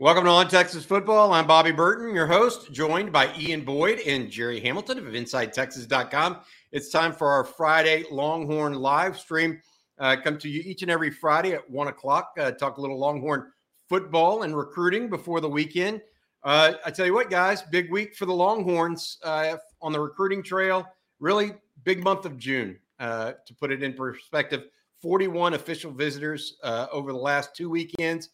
Welcome to On Texas Football. I'm Bobby Burton, your host, joined by Ian Boyd and Jerry Hamilton of InsideTexas.com. It's time for our Friday Longhorn live stream. Uh, come to you each and every Friday at one o'clock. Uh, talk a little Longhorn football and recruiting before the weekend. Uh, I tell you what, guys, big week for the Longhorns uh, on the recruiting trail. Really big month of June. Uh, to put it in perspective, 41 official visitors uh, over the last two weekends.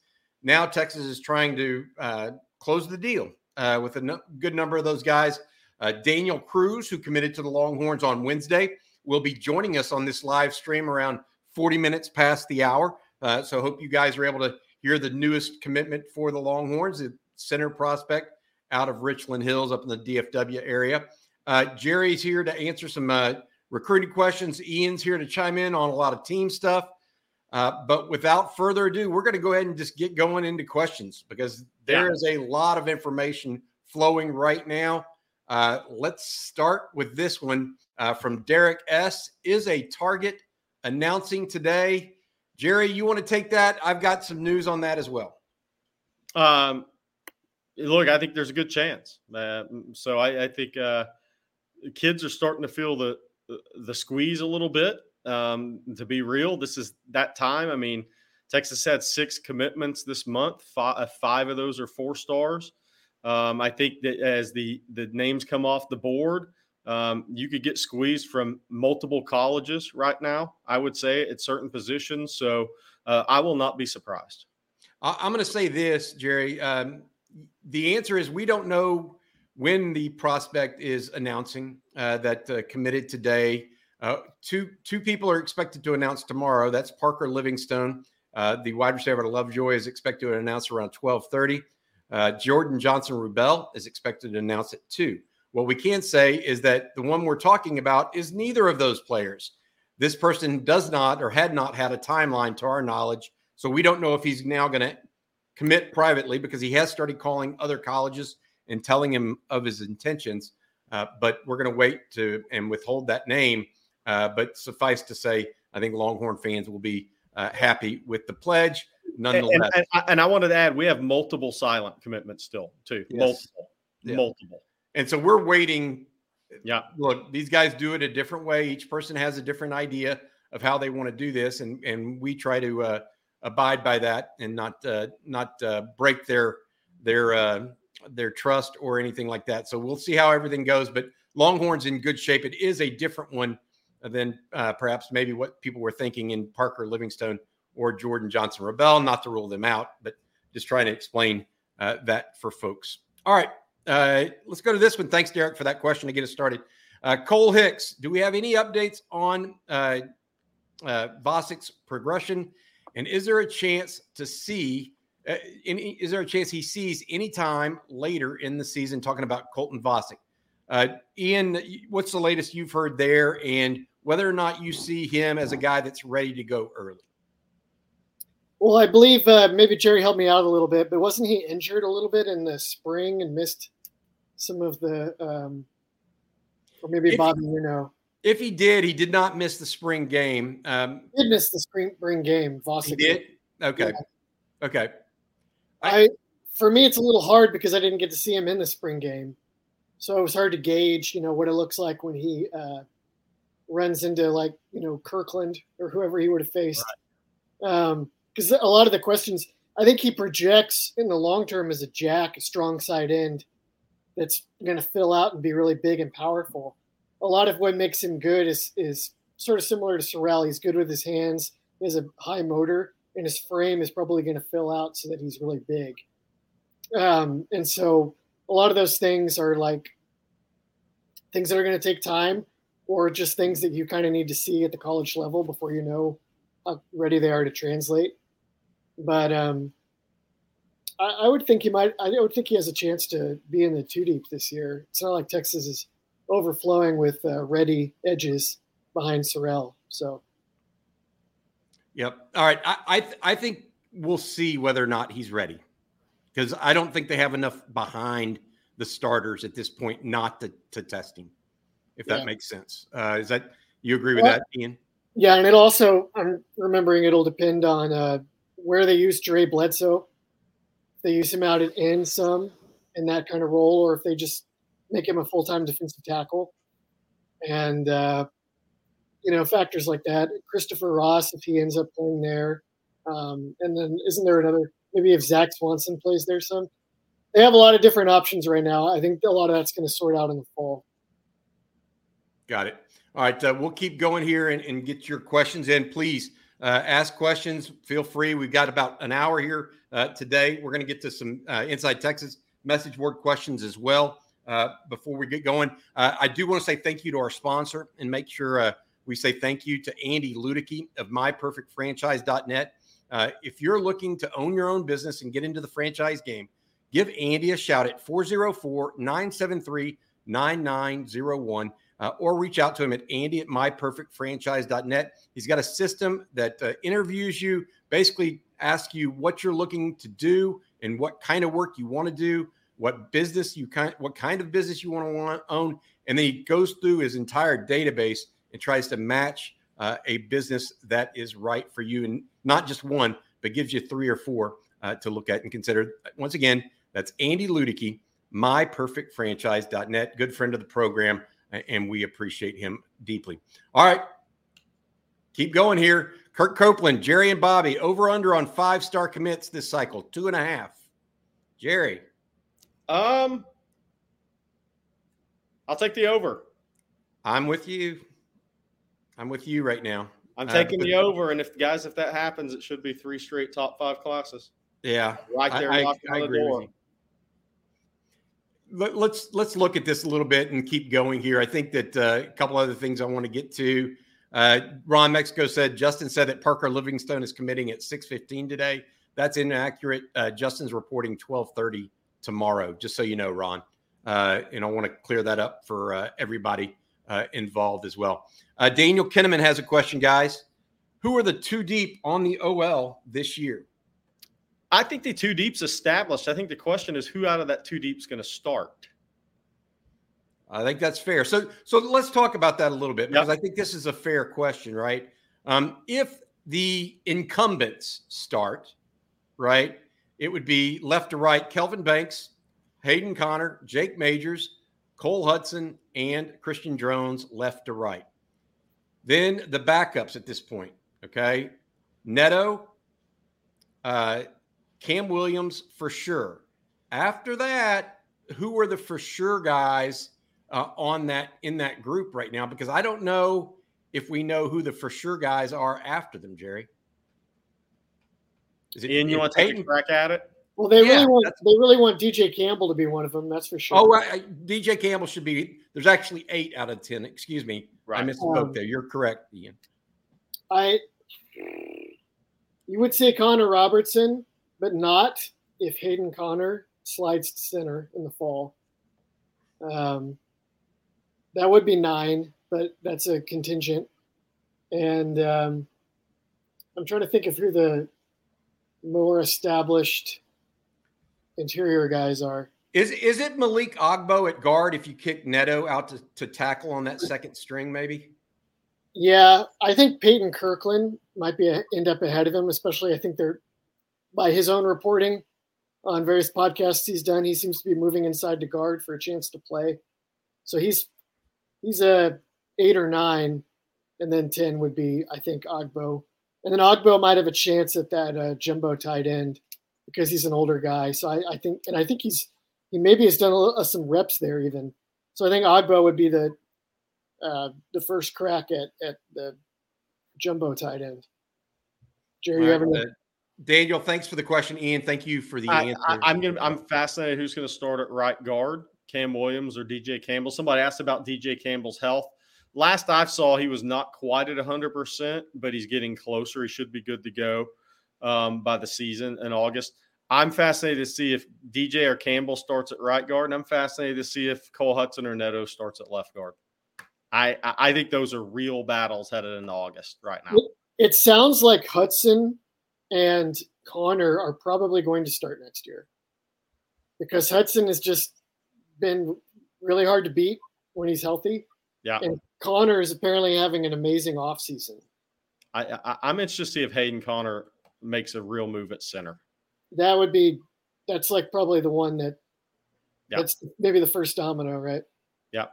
Now Texas is trying to uh, close the deal uh, with a no- good number of those guys. Uh, Daniel Cruz, who committed to the Longhorns on Wednesday, will be joining us on this live stream around 40 minutes past the hour. Uh, so hope you guys are able to hear the newest commitment for the Longhorns, the center prospect out of Richland Hills up in the DFW area. Uh, Jerry's here to answer some uh, recruiting questions. Ian's here to chime in on a lot of team stuff. Uh, but without further ado, we're going to go ahead and just get going into questions because there yeah. is a lot of information flowing right now. Uh, let's start with this one uh, from Derek S. Is a target announcing today? Jerry, you want to take that? I've got some news on that as well. Um, look, I think there's a good chance. Uh, so I, I think uh, kids are starting to feel the the squeeze a little bit. Um, to be real, this is that time. I mean, Texas had six commitments this month. Five, uh, five of those are four stars. Um, I think that as the the names come off the board, um, you could get squeezed from multiple colleges right now. I would say at certain positions. So uh, I will not be surprised. I'm going to say this, Jerry. Um, the answer is we don't know when the prospect is announcing uh, that uh, committed today. Uh, two two people are expected to announce tomorrow. That's Parker Livingstone, uh, the wide receiver at Lovejoy, is expected to announce around 12:30. Uh, Jordan Johnson Rubel is expected to announce at two. What we can say is that the one we're talking about is neither of those players. This person does not or had not had a timeline to our knowledge, so we don't know if he's now going to commit privately because he has started calling other colleges and telling him of his intentions. Uh, but we're going to wait to and withhold that name. Uh, but suffice to say, I think Longhorn fans will be uh, happy with the pledge. Nonetheless, and, and, and, I wanted to add, we have multiple silent commitments still, too. Yes. Multiple, yeah. multiple. And so we're waiting. Yeah. Look, these guys do it a different way. Each person has a different idea of how they want to do this, and and we try to uh, abide by that and not uh, not uh, break their their uh, their trust or anything like that. So we'll see how everything goes. But Longhorn's in good shape. It is a different one than uh, perhaps maybe what people were thinking in Parker Livingstone or Jordan Johnson Rebel. Not to rule them out, but just trying to explain uh, that for folks. All right, uh, let's go to this one. Thanks, Derek, for that question to get us started. Uh, Cole Hicks, do we have any updates on uh, uh, progression? And is there a chance to see uh, any, is there a chance he sees any time later in the season? Talking about Colton Vasek, uh, Ian, what's the latest you've heard there, and whether or not you see him as a guy that's ready to go early? Well, I believe uh, maybe Jerry helped me out a little bit, but wasn't he injured a little bit in the spring and missed some of the, um, or maybe if, Bobby, you know. If he did, he did not miss the spring game. Um, he did miss the spring, spring game. Vasek he did. Okay. Yeah. Okay. I, for me, it's a little hard because I didn't get to see him in the spring game, so it was hard to gauge, you know, what it looks like when he uh, runs into like you know Kirkland or whoever he would have faced. Because um, a lot of the questions, I think he projects in the long term as a jack, a strong side end that's going to fill out and be really big and powerful. A lot of what makes him good is is sort of similar to Sorrell. He's good with his hands. He has a high motor and his frame is probably going to fill out so that he's really big. Um, and so a lot of those things are like things that are going to take time or just things that you kind of need to see at the college level before you know how ready they are to translate. But um, I, I, would think he might. I would think he has a chance to be in the two deep this year. It's not like Texas is overflowing with uh, ready edges behind Sorrell. So Yep. All right. I I, th- I think we'll see whether or not he's ready because I don't think they have enough behind the starters at this point not to, to test him. If that yeah. makes sense. Uh, is that you agree with well, that, Ian? Yeah, and it also I'm remembering it'll depend on uh, where they use Dre Bledsoe they use him out at end some in that kind of role, or if they just make him a full time defensive tackle. And uh, you know, factors like that. Christopher Ross, if he ends up playing there, um, and then isn't there another? Maybe if Zach Swanson plays there some. They have a lot of different options right now. I think a lot of that's going to sort out in the fall. Got it. All right, uh, we'll keep going here and, and, get your questions in. Please uh, ask questions. Feel free. We've got about an hour here uh, today. We're going to get to some uh, Inside Texas message board questions as well uh, before we get going. Uh, I do want to say thank you to our sponsor and make sure we say thank you to Andy Ludicky of MyPerfectFranchise.net. if you're looking to own your own business and get into the franchise game, give Andy a shout at 404 973 9901 uh, or reach out to him at andy at myperfectfranchise.net. He's got a system that uh, interviews you, basically asks you what you're looking to do and what kind of work you want to do, what business you kind, what kind of business you want to want own, and then he goes through his entire database and tries to match uh, a business that is right for you, and not just one, but gives you three or four uh, to look at and consider. Once again, that's Andy Ludicky, myperfectfranchise.net, good friend of the program and we appreciate him deeply. All right, keep going here. Kirk Copeland, Jerry, and Bobby over under on five star commits this cycle, two and a half. Jerry, um, I'll take the over. I'm with you. I'm with you right now. I'm taking uh, the over, and if guys, if that happens, it should be three straight top five classes. Yeah, right there, I, I, I agree door let, us let's look at this a little bit and keep going here. I think that uh, a couple other things I want to get to. Uh, Ron Mexico said Justin said that Parker Livingstone is committing at 6:15 today. That's inaccurate. Uh, Justin's reporting 12:30 tomorrow. Just so you know, Ron. Uh, and I want to clear that up for uh, everybody uh, involved as well. Daniel Kinneman has a question, guys. Who are the two deep on the OL this year? I think the two deep's established. I think the question is who out of that two deep's going to start. I think that's fair. So, so let's talk about that a little bit because yep. I think this is a fair question, right? Um, if the incumbents start, right, it would be left to right: Kelvin Banks, Hayden Conner, Jake Majors, Cole Hutson, and Christian Jones left to right. Then the backups at this point, okay, Neto, uh, Cam Williams for sure. After that, who are the for sure guys uh, on that in that group right now? Because I don't know if we know who the for sure guys are after them, Jerry. Is it, Ian, you want to take a crack at it? Well, they yeah, really want they really want DJ Campbell to be one of them. That's for sure. Oh, right. DJ Campbell should be. There's actually eight out of ten. Excuse me, right. I misspoke um, there. You're correct, Ian. I. You would say Connor Robertson but not if Hayden Conner slides to center in the fall. Um, that would be nine, but that's a contingent. And um, I'm trying to think of who the more established interior guys are. Is is it Malik Agbo at guard if you kick Neto out to, to tackle on that second string, maybe? Yeah, I think Peyton Kirkland might be a, end up ahead of him, especially I think they're by his own reporting on various podcasts he's done, he seems to be moving inside to guard for a chance to play. So he's he's a eight or nine, and then ten would be I think Ogbo, and then Ogbo might have a chance at that uh, jumbo tight end because he's an older guy. So I, I think, and I think he's he maybe has done a, uh, some reps there even. So I think Ogbo would be the uh, the first crack at at the jumbo tight end. Jerry, right, you have any? Daniel, thanks for the question. Ian, thank you for the I, answer. I, am gonna I'm fascinated who's gonna start at right guard, Cam Williams or DJ Campbell. Somebody asked about DJ Campbell's health. Last I saw, he was not quite at 100%, but he's getting closer. He should be good to go um, by the season in August. I'm fascinated to see if DJ or Campbell starts at right guard, and I'm fascinated to see if Cole Hutson or Neto starts at left guard. I I think those are real battles headed into August right now. It sounds like Hutson and Conner are probably going to start next year because Hutson has just been really hard to beat when he's healthy. Yeah. And Conner is apparently having an amazing offseason. I, I, I'm interested to see if Hayden Conner makes a real move at center. That would be that's like probably the one that Yeah. that's maybe the first domino, right? Yeah.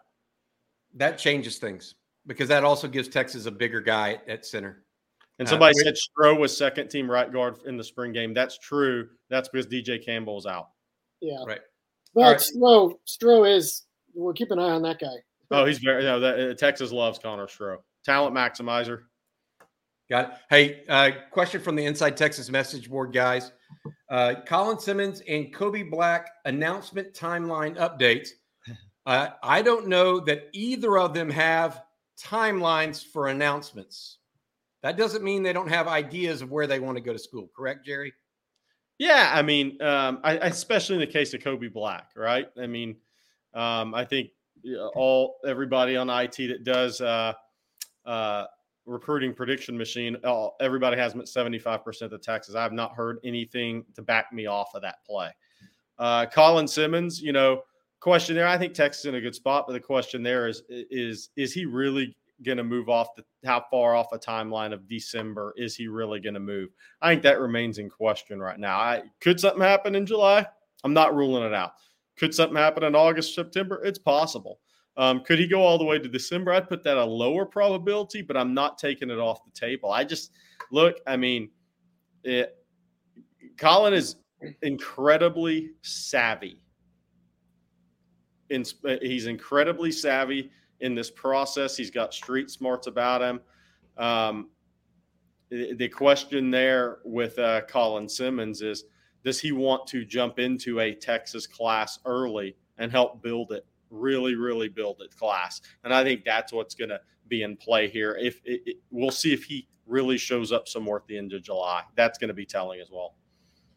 That changes things because that also gives Texas a bigger guy at, at center. And Uh, somebody which- said Stroh was second team right guard in the spring game. That's true. That's because DJ Campbell is out. Yeah. Right. But All right. Stroh, Stroh is we'll keep an eye on that guy. Oh, he's very. No, that, uh, Texas loves Connor Stroh. Talent maximizer. Got it. Hey, uh, question from the Inside Texas message board, guys. Uh, Colin Simmons and Kobe Black announcement timeline updates. Uh, I don't know that either of them have timelines for announcements. That doesn't mean they don't have ideas of where they want to go to school, correct, Jerry? Yeah, I mean, um, I, especially in the case of Kobe Black, right? I mean, um, I think all everybody on IT that does uh, uh, recruiting prediction machine, all, everybody has them at seventy five percent of Texas. I have not heard anything to back me off of that play. Uh, Colin Simmons, you know, question there. I think Texas in a good spot, but the question there is is is he really going to move off the how far off a timeline of December is he really going to move? I think that remains in question right now. I could something happen in July? I'm not ruling it out. Could something happen in August, September? It's possible. Um, could he go all the way to December? I'd put that a lower probability, but I'm not taking it off the table. I just look. I mean, it, Colin is incredibly savvy. In, he's incredibly savvy in this process. He's got street smarts about him. Um, the question there with uh, Colin Simmons is does he want to jump into a Texas class early and help build it, really, really build it class? And I think that's what's going to be in play here. If it, it- we'll see if he really shows up somewhere at the end of July, that's going to be telling as well.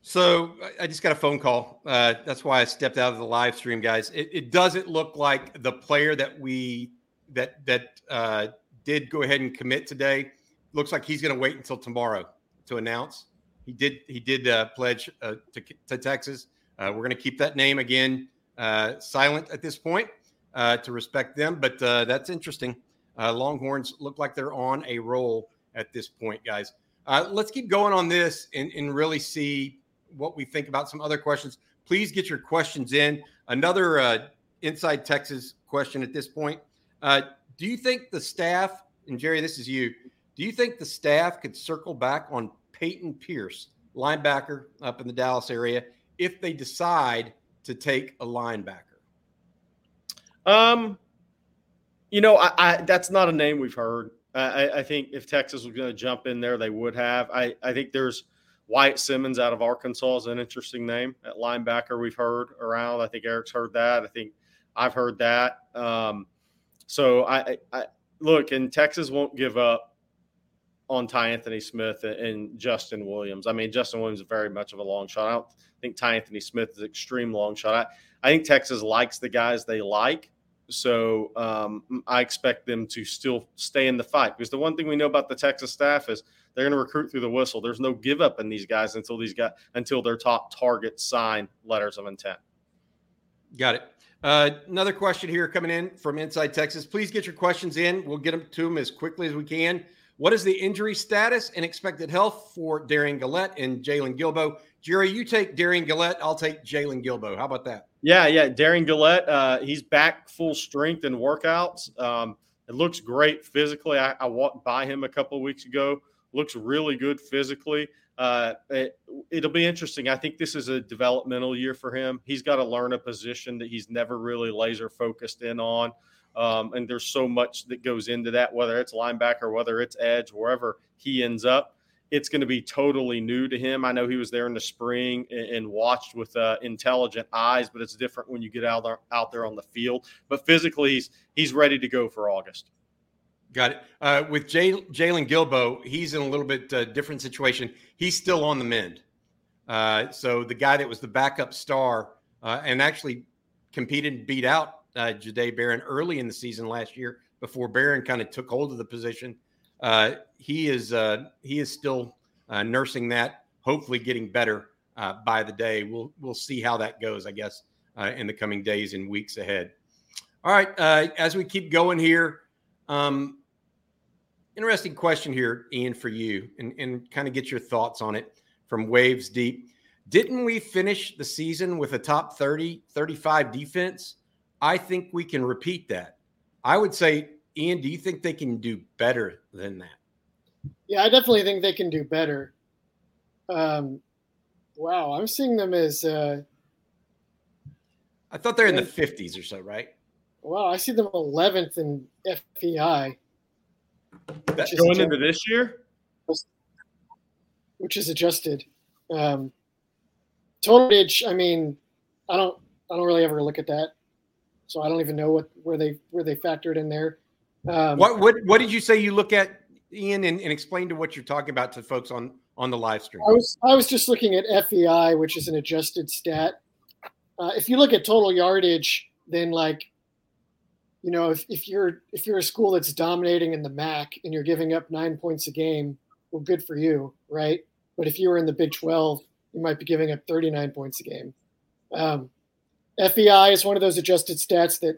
So I- just got a phone call. Uh, that's why I stepped out of the live stream, guys. It, it doesn't look like the player that we that that uh, did go ahead and commit today. Looks like he's going to wait until tomorrow to announce. He did he did uh, pledge uh, to, to Texas. Uh, we're going to keep that name again uh, silent at this point to respect them. But that's interesting. Longhorns look like they're on a roll at this point, guys. Let's keep going on this and, and really see what we think about some other questions. Please get your questions in. Another uh, inside Texas question at this point. Uh, do you think the staff, and Jerry, this is you, do you think the staff could circle back on Peyton Pierce, linebacker up in the Dallas area, if they decide to take a linebacker? Um, you know, I, I that's not a name we've heard. I, I- think if Texas was going to jump in there, they would have. I, I think there's Wyatt Simmons out of Arkansas is an interesting name at linebacker. We've heard around. I think Eric's heard that. I think I've heard that. Um, so I, I, look, and Texas won't give up on Ty Anthony Smith and, and Justin Williams. I mean, Justin Williams is very much of a long shot. I don't think Ty Anthony Smith is extreme long shot. I, I think Texas likes the guys they like. So um, I expect them to still stay in the fight because the one thing we know about the Texas staff is they're going to recruit through the whistle. There's no give up in these guys until these guys until their top targets sign letters of intent. Got it. Uh, another question here coming in from Inside Texas. Please get your questions in. We'll get them to them as quickly as we can. What is the injury status and expected health for Derion Gullette and Jaylon Guilbeau? Jerry, you take Derion Gullette. I'll take Jaylon Guilbeau. How about that? Yeah, yeah. Derion Gullette, uh, he's back full strength in workouts. Um, it looks great physically. I, I walked by him a couple of weeks ago. Looks really good physically. Uh, it, it'll be interesting. I think this is a developmental year for him. He's got to learn a position that he's never really laser focused in on. Um, and there's so much that goes into that, whether it's linebacker, whether it's edge, wherever he ends up it's going to be totally new to him. I know he was there in the spring and, and watched with uh, intelligent eyes, but it's different when you get out there out there on the field. But physically, he's he's ready to go for August. Got it. Uh, with Jay, Jaylon Guilbeau, he's in a little bit uh, different situation. He's still on the mend. Uh, so the guy that was the backup star uh, and actually competed and beat out uh, Jahdae Barron early in the season last year before Barron kind of took hold of the position. Uh, he is uh, he is still nursing that, hopefully getting better by the day. We'll we'll see how that goes, I guess, in the coming days and weeks ahead. All right, as we keep going here, um, interesting question here, Ian, for you, and, and kind of get your thoughts on it from Waves Deep. Didn't we finish the season with a top 30, 35 defense? I think we can repeat that. I would say, Ian, do you think they can do better than that? Yeah, I definitely think they can do better. Um, wow, I'm seeing them as. Uh, I thought they're in the 50s or so, right? Wow, I see them 11th in FPI. That's going into this year, which is adjusted. Um, total pitch. I mean, I don't. I don't really ever look at that, so I don't even know what where they where they factored in there. Um, what what what did you say you look at, Ian, and, and explain to what you're talking about to folks on on the live stream? I was I was just looking at FEI, which is an adjusted stat. Uh, if you look at total yardage, then like, you know, if, if you're if you're a school that's dominating in the MAC and you're giving up nine points a game, well, good for you, right? But if you were in the Big 12, you might be giving up 39 points a game. Um, FEI is one of those adjusted stats that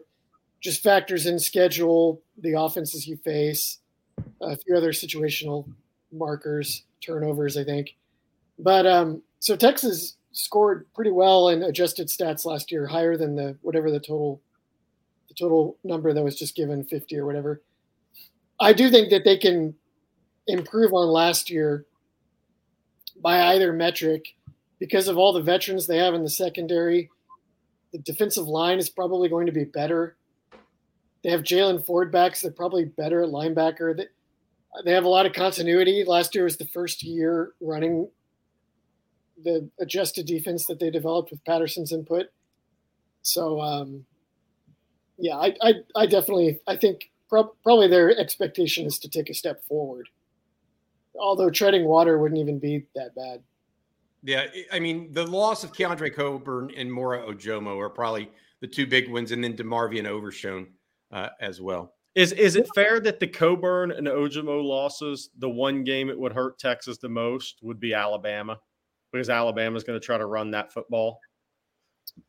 just factors in schedule, the offenses you face, a few other situational markers, turnovers, I think. But um, so Texas scored pretty well in adjusted stats last year, higher than the whatever the total total number that was just given, 50 or whatever. I do think that they can improve on last year by either metric because of all the veterans they have in the secondary. The defensive line is probably going to be better. They have Jalen Ford backs. They're probably better at linebacker. They, they have a lot of continuity. Last year was the first year running the adjusted defense that they developed with Patterson's input. So, um, yeah, I, I, I, definitely, I think pro- probably their expectation is to take a step forward. Although treading water wouldn't even be that bad. Yeah, I mean, the loss of Keondre Coburn and Moro Ojomo are probably the two big ones, and then DeMarvion Overshown uh, as well. Is is it fair that the Coburn and Ojomo losses, the one game it would hurt Texas the most would be Alabama? because Alabama's going to try to run that football.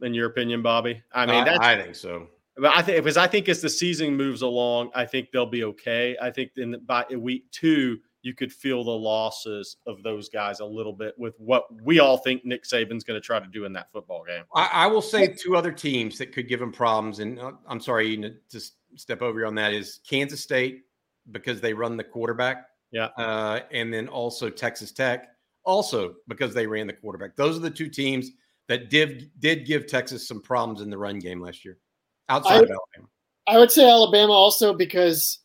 In your opinion, Bobby? I mean, that's, I think so. But I think because I think as the season moves along, I think they'll be okay. I think in by week two, you could feel the losses of those guys a little bit with what we all think Nick Saban's going to try to do in that football game. I, I will say two other teams that could give him problems, and uh, I'm sorry to step over on that is Kansas State because they run the quarterback. Yeah, uh, and then also Texas Tech also because they ran the quarterback. Those are the two teams that did did give Texas some problems in the run game last year, outside I, of Alabama. I would say Alabama also because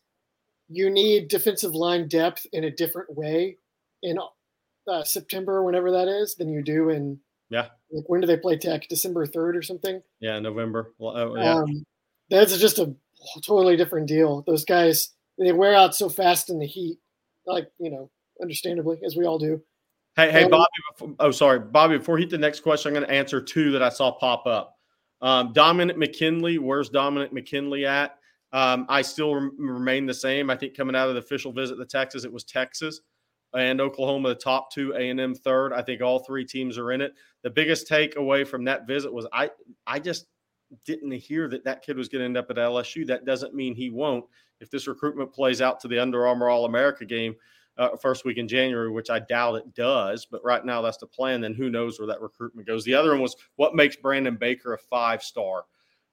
you need defensive line depth in a different way in uh, September, whenever that is, than you do in yeah. Like when do they play Tech? December third or something? Yeah, November. Well, oh, yeah. Um, that's just a totally different deal. Those guys they wear out so fast in the heat, like you know, understandably, as we all do. Hey, hey, Bobby. Before, oh, sorry, Bobby. Before he hit the next question, I'm going to answer two that I saw pop up. Um, Dominic McKinley, where's Dominic McKinley at? Um, I still rem- remain the same. I think coming out of the official visit to Texas, it was Texas and Oklahoma, the top two, A and M third. I think all three teams are in it. The biggest takeaway from that visit was I, I just didn't hear that that kid was going to end up at LSU. That doesn't mean he won't. If this recruitment plays out to the Under Armour All America game, uh, first week in January, which I doubt it does. But right now, that's the plan. Then who knows where that recruitment goes? The other one was what makes Brandon Baker a five star.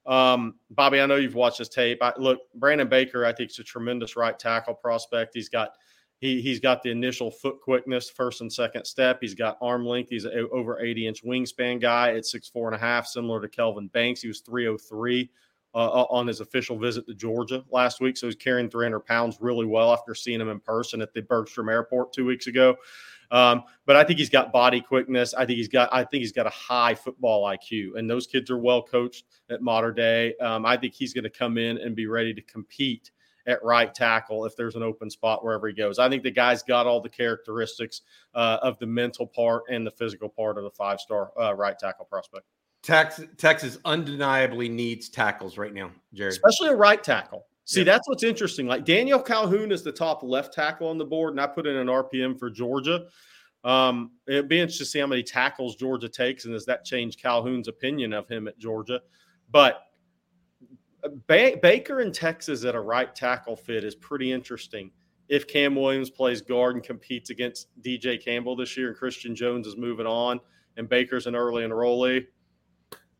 Um, Bobby, I know you've watched this tape. I, look, Brandon Baker, I think, is a tremendous right tackle prospect. He's got he he's got the initial foot quickness, first and second step. He's got arm length. He's an over 80 inch wingspan guy at six four and a half, similar to Kelvin Banks. He was 303 uh, on his official visit to Georgia last week. So he's carrying 300 pounds really well after seeing him in person at the Bergstrom Airport two weeks ago. Um, but I think he's got body quickness. I think he's got. I think he's got a high football IQ, and those kids are well coached at Mater Dei. Um, I think he's going to come in and be ready to compete at right tackle if there's an open spot wherever he goes. I think the guy's got all the characteristics uh, of the mental part and the physical part of the five star uh, right tackle prospect. Texas, Texas undeniably needs tackles right now, Jerry. Especially a right tackle. See, yeah. that's what's interesting. Like Daniel Calhoun is the top left tackle on the board, and I put in an RPM for Georgia. Um, it'd be interesting to see how many tackles Georgia takes, and does that change Calhoun's opinion of him at Georgia? But ba- Baker in Texas at a right tackle fit is pretty interesting. If Cam Williams plays guard and competes against DJ Campbell this year, and Christian Jones is moving on, and Baker's an early enrollee.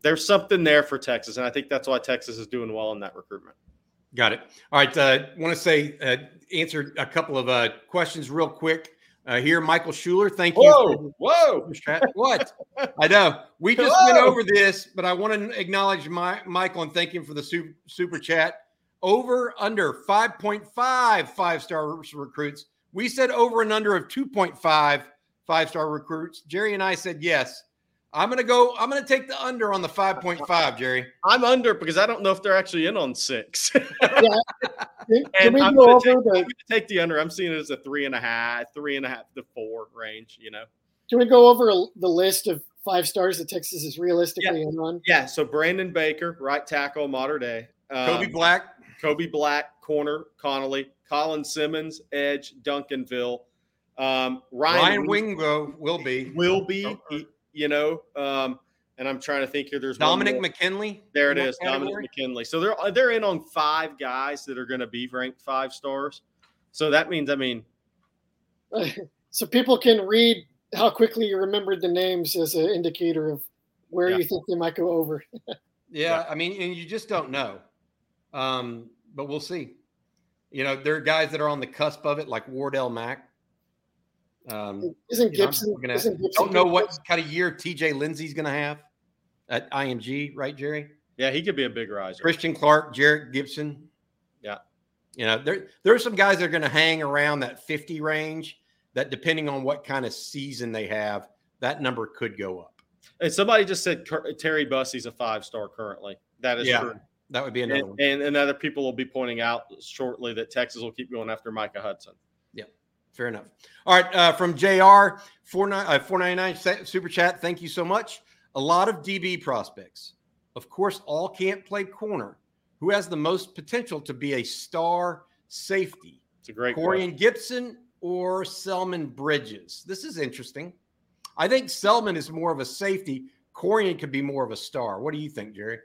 There's something there for Texas, and I think that's why Texas is doing well in that recruitment. Got it. All right. Uh, want to say uh, answer a couple of uh, questions real quick. Uh, here, Michael Schuler. Thank you. Whoa, whoa. What? I know. We just whoa. went over this, but I want to acknowledge my, Michael and thank him for the super, super chat. Over under 5.5 five star recruits. We said over and under of 2.5 five star recruits. Jerry and I said yes. I'm gonna go. I'm gonna take the under on the 5.5, Jerry. I'm under because I don't know if they're actually in on six. yeah. Can, can we I'm go over take, the, take the under. I'm seeing it as a three and a half, three and a half to four range. You know. Can we go over the list of five stars that Texas is realistically yeah. in on? Yeah. So Brandon Baker, right tackle, Mater Dei. Um, Kobe Black. Kobe Black, corner, Connally. Colin Simmons, edge, Duncanville. Um, Ryan, Ryan Wingo will be. Will be. He, you know. Um, and I'm trying to think here. There's Dominic McKinley. There it is, category? Dominic McKinley. So they're they're in on five guys that are going to be ranked five stars. So that means, I mean, so people can read how quickly you remembered the names as an indicator of where yeah. you think they might go over. yeah, yeah, I mean, and you just don't know, um, but we'll see. You know, there are guys that are on the cusp of it, like Wardell Mack. Um, isn't Gibson? You know, gonna, isn't Gibson don't know what kind of year TJ Lindsey's going to have at IMG, right, Jerry? Yeah, he could be a big riser. Christian Clark, Jarrett Gibson. Yeah, you know, there there are some guys that are going to hang around that 50 range. That depending on what kind of season they have, that number could go up. And somebody just said Terry Bussey's a five star currently. That is yeah, true. That would be another and, one. And, and other people will be pointing out shortly that Texas will keep going after Micah Hudson. Fair enough. All right. Uh, from JR, 499 uh, super chat. Thank you so much. A lot of DB prospects. Of course, all can't play corner. Who has the most potential to be a star safety? It's a great Corian Gibson or Selman Bridges? This is interesting. I think Selman is more of a safety. Corian could be more of a star. What do you think, Jerry?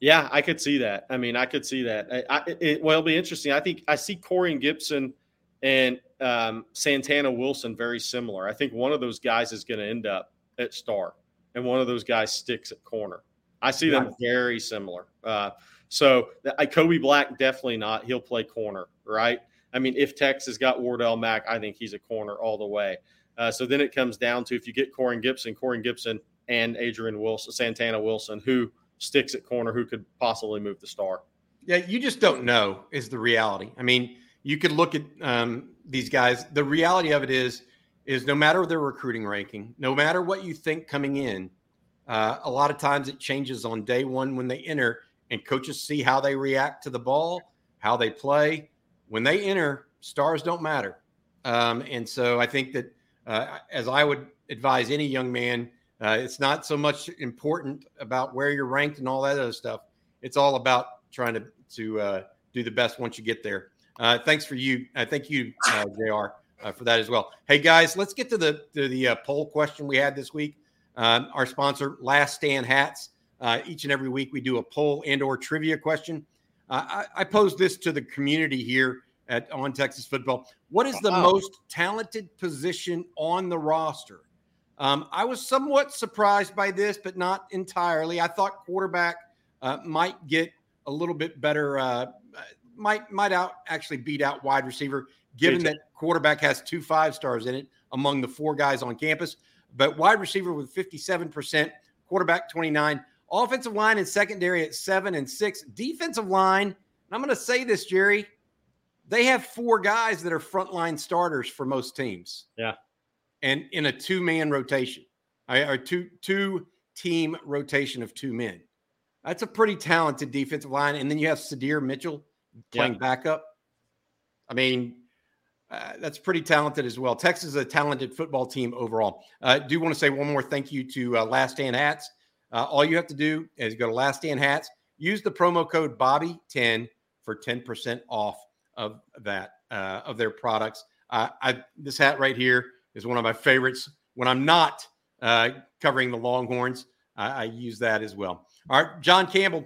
Yeah, I could see that. I mean, I could see that. I, I, it, well, it'll be interesting. I think I see Corian Gibson – and um, Santana Wilson very similar. I think one of those guys is going to end up at star, and one of those guys sticks at corner. I see them very similar. Uh, so I, Kobe Black definitely not. He'll play corner, right? I mean, if Texas got Wardell Mack, I think he's a corner all the way. Uh, so then it comes down to if you get Corian Gibson, Corian Gibson, and Adrian Wilson, Santana Wilson, who sticks at corner, who could possibly move the star. Yeah, you just don't know is the reality. I mean, you could look at um, these guys. The reality of it is, is no matter their recruiting ranking, no matter what you think coming in, uh, a lot of times it changes on day one when they enter, and coaches see how they react to the ball, how they play. When they enter, stars don't matter. Um, and so I think that, uh, as I would advise any young man, uh, it's not so much important about where you're ranked and all that other stuff. It's all about trying to to uh, do the best once you get there. Uh, thanks for you. Uh, thank you, uh, Jr. Uh, for that as well. Hey guys, let's get to the to the uh, poll question we had this week. Um, our sponsor, Last Stand Hats. Uh, each and every week we do a poll and or trivia question. I, I posed this to the community here at on Texas football. What is the wow. most talented position on the roster? Um, I was somewhat surprised by this, but not entirely. I thought quarterback might get a little bit better might might out actually beat out wide receiver, given that quarterback has two five stars in it among the four guys on campus. But wide receiver with 57%, quarterback 29, offensive line and secondary at seven and six, defensive line. And I'm going to say this, Jerry. They have four guys that are frontline starters for most teams. Yeah. And in a two man rotation, or two two team rotation of two men. That's a pretty talented defensive line. And then you have Sadir Mitchell, playing backup. I mean, uh, that's pretty talented as well. Texas is a talented football team overall. I uh, do want to say one more thank you to uh, Last Stand Hats. Uh, all you have to do is go to Last Stand Hats, use the promo code Bobby10 for 10% off of that uh, of their products. I this hat right here is one of my favorites. When I'm not uh, covering the Longhorns, I, I, use that as well. All right, John Campbell.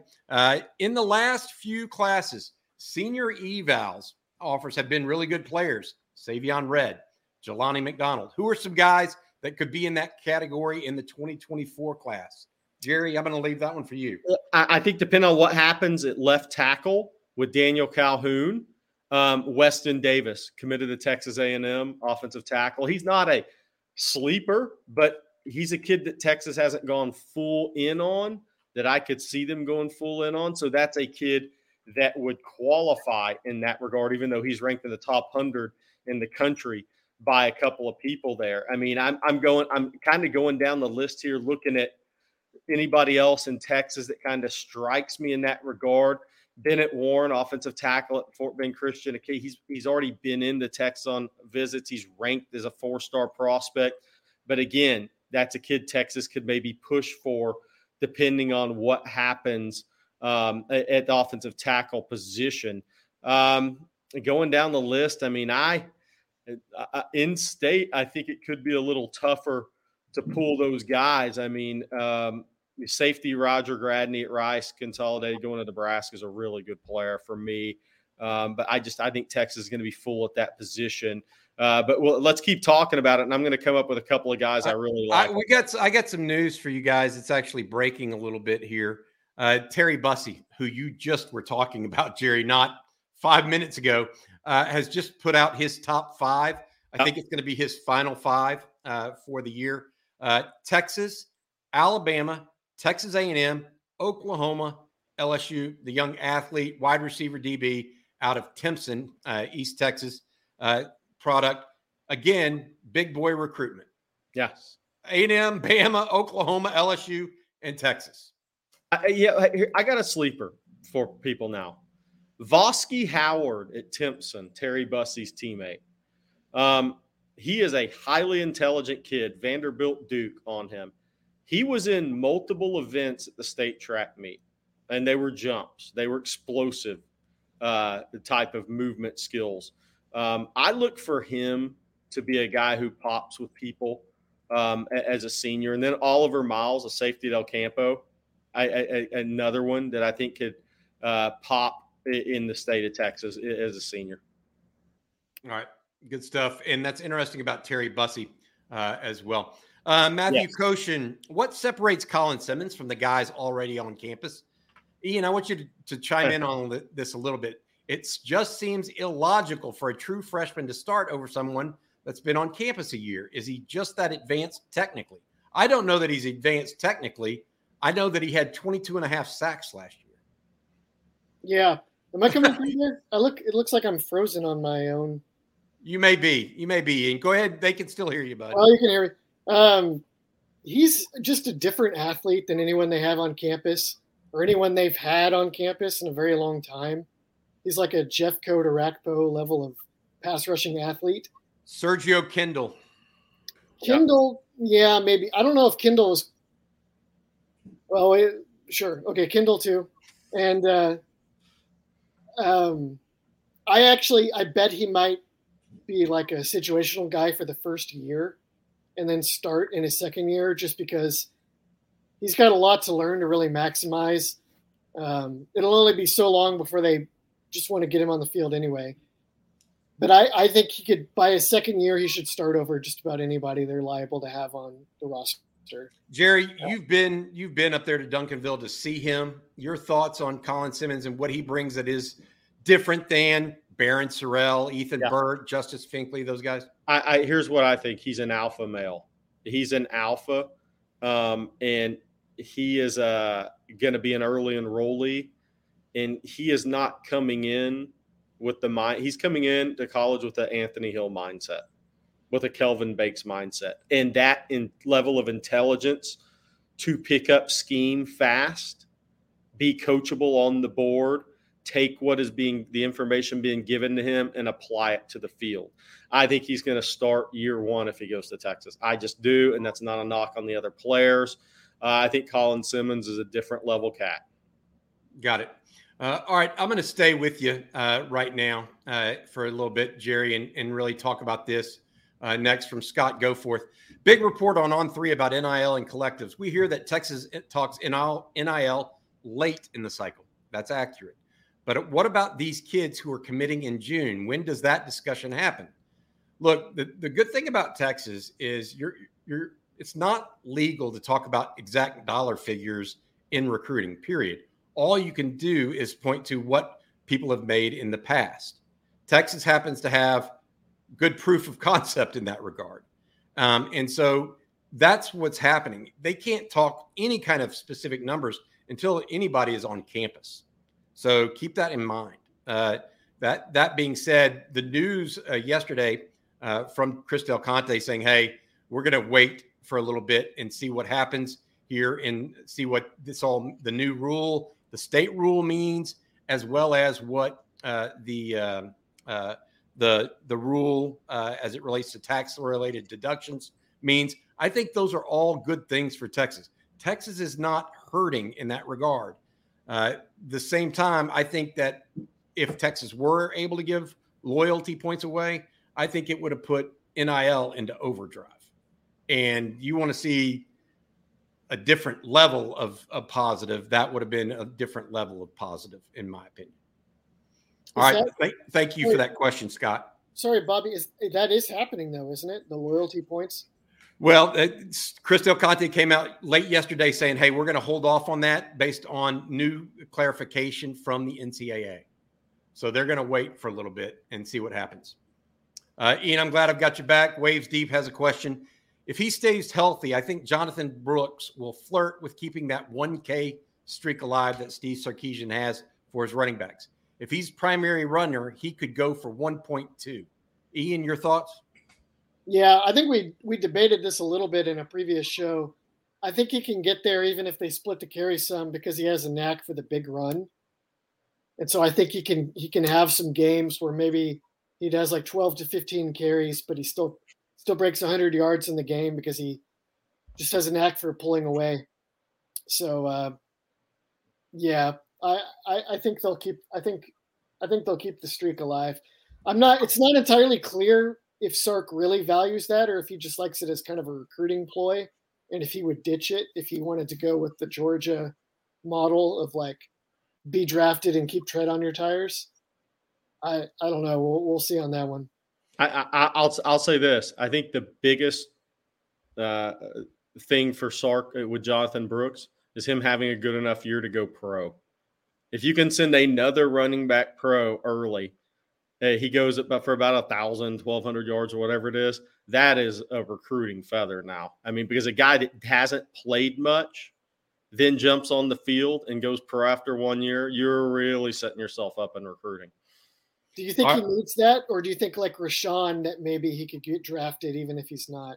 in the last few classes, Senior evals offers have been really good players. Savion Red, Jelani McDonald. Who are some guys that could be in that category in the 2024 class? Jerry, I'm going to leave that one for you. I, think depending on what happens at left tackle with Daniel Calhoun, um, Weston Davis committed to Texas A&M offensive tackle. He's not a sleeper, but he's a kid that Texas hasn't gone full in on that I could see them going full in on. So that's a kid that would qualify in that regard, even though he's ranked in the top 100 in the country by a couple of people there. I mean, I'm, I'm going, I'm kind of going down the list here, looking at anybody else in Texas that kind of strikes me in that regard. Bennett Warren, offensive tackle at Fort Bend Christian. Okay, he's he's already been in the Texas on visits. He's ranked as a four-star prospect. But again, that's a kid Texas could maybe push for depending on what happens um, at the offensive tackle position. Um, going down the list, I mean, I in state, I think it could be a little tougher to pull those guys. I mean, um, safety Roger Gradney at Rice consolidated going to Nebraska is a really good player for me. Um, but I just I think Texas is going to be full at that position. Uh, but well, let's keep talking about it, and I'm going to come up with a couple of guys I, I really like. I, we got I got some news for you guys. It's actually breaking a little bit here. Uh, Terry Bussey, who you just were talking about, Jerry, not five minutes ago, uh, has just put out his top five. I think it's going to be his final five uh, for the year. Uh, Texas, Alabama, Texas A&M, Oklahoma, LSU, the young athlete, wide receiver DB out of Timpson, uh, East Texas uh, product. Again, big boy recruitment. Yes. A&M, Bama, Oklahoma, LSU, and Texas. Uh, yeah, I got a sleeper for people now. Voski Howard at Timpson, Terry Bussey's teammate. Um, he is a highly intelligent kid, Vanderbilt Duke on him. He was in multiple events at the state track meet, and they were jumps. They were explosive uh, type of movement skills. Um, I look for him to be a guy who pops with people um, as a senior. And then Oliver Miles, a safety at El Campo, I, I, another one that I think could uh, pop in the state of Texas as a senior. All right. Good stuff. And that's interesting about Terry Bussey uh, as well. Uh, Matthew yes. Koshin, what separates Colin Simmons from the guys already on campus? Ian, I want you to, to chime in on this a little bit. It just seems illogical for a true freshman to start over someone that's been on campus a year. Is he just that advanced technically? I don't know that he's advanced technically. I know that he had 22 and a half sacks last year. Yeah. Am I coming through here? I look it looks like I'm frozen on my own you may be. You may be. And go ahead. They can still hear you, bud. Well, you can hear me. Um, he's just a different athlete than anyone they have on campus or anyone they've had on campus in a very long time. He's like a Jeffcoat Orakpo level of pass rushing athlete. Sergio Kindle. Kindle, yeah. yeah, maybe. I don't know if Kindle is. Well, sure. Okay, Kindle too. And uh, um, I actually, I bet he might be like a situational guy for the first year and then start in his second year just because he's got a lot to learn to really maximize. Um, it'll only be so long before they just want to get him on the field anyway. But I, I think he could, by his second year, he should start over just about anybody they're liable to have on the roster. Jerry, you've been you've been up there to Duncanville to see him. Your thoughts on Colin Simmons and what he brings that is different than Barryn Sorrell, Ethan yeah. Burke, Justice Finkley, those guys? I, I, here's what I think. He's an alpha male. He's an alpha, um, and he is uh, going to be an early enrollee, and he is not coming in with the mind. He's coming in to college with the Anthony Hill mindset, with a Kelvin Banks mindset, and that in level of intelligence to pick up scheme fast, be coachable on the board take what is being the information being given to him and apply it to the field. I think he's going to start year one if he goes to Texas. I just do, and that's not a knock on the other players. Uh, I think Colin Simmons is a different level cat. Got it. Uh, all right, I'm going to stay with you uh, right now uh, for a little bit, Jerry, and, and really talk about this uh, next from Scott Goforth. Big report on On Three about NIL and collectives. We hear that Texas talks NIL, NIL late in the cycle. That's accurate. But what about these kids who are committing in June? When does that discussion happen? look, the, the good thing about Texas is you're you're it's not legal to talk about exact dollar figures in recruiting, period. All you can do is point to what people have made in the past. Texas happens to have good proof of concept in that regard. Um, and so that's what's happening. They can't talk any kind of specific numbers until anybody is on campus. So keep that in mind. Uh, that that being said, the news uh, yesterday uh, from Chris Del Conte saying, "Hey, we're going to wait for a little bit and see what happens here and see what this all the new rule, the state rule means, as well as what uh, the um, uh, the the rule uh, as it relates to tax related deductions means. I think those are all good things for Texas. Texas is not hurting in that regard. Uh, the same time, I think that if Texas were able to give loyalty points away, I think it would have put NIL into overdrive. And you want to see a different level of, of positive, that would have been a different level of positive, in my opinion. All right. That, thank, thank you for that question, Scott. Sorry, Bobby. Is, that is happening, though, isn't it? The loyalty points? Well, uh, Chris Del Conte came out late yesterday saying, hey, we're going to hold off on that based on new clarification from the NCAA. So they're going to wait for a little bit and see what happens. Uh, Ian, I'm glad I've got you back. Waves Deep has a question. If he stays healthy, I think Jonathan Brooks will flirt with keeping that 1K streak alive that Steve Sarkisian has for his running backs. If he's primary runner, he could go for 1.2. Ian, your thoughts? Yeah, I think we we debated this a little bit in a previous show. I think he can get there even if they split the carry some because he has a knack for the big run. And so I think he can he can have some games where maybe he does like 12 to 15 carries, but he still still breaks 100 yards in the game because he just has a knack for pulling away. So uh, yeah, I, I I think they'll keep I think I think they'll keep the streak alive. I'm not it's not entirely clear if Sark really values that or if he just likes it as kind of a recruiting ploy and if he would ditch it if he wanted to go with the Georgia model of like be drafted and keep tread on your tires. I I don't know. We'll we'll see on that one. I, I will I'll say this. I think the biggest uh, thing for Sark uh, with Jonathan Brooks is him having a good enough year to go pro. If you can send another running back pro early, uh, he goes up for about a thousand, twelve hundred yards or whatever it is. That is a recruiting feather now. I mean, because a guy that hasn't played much then jumps on the field and goes pro after one year, you're really setting yourself up in recruiting. Do you think he needs that, or do you think like Roschon that maybe he could get drafted even if he's not?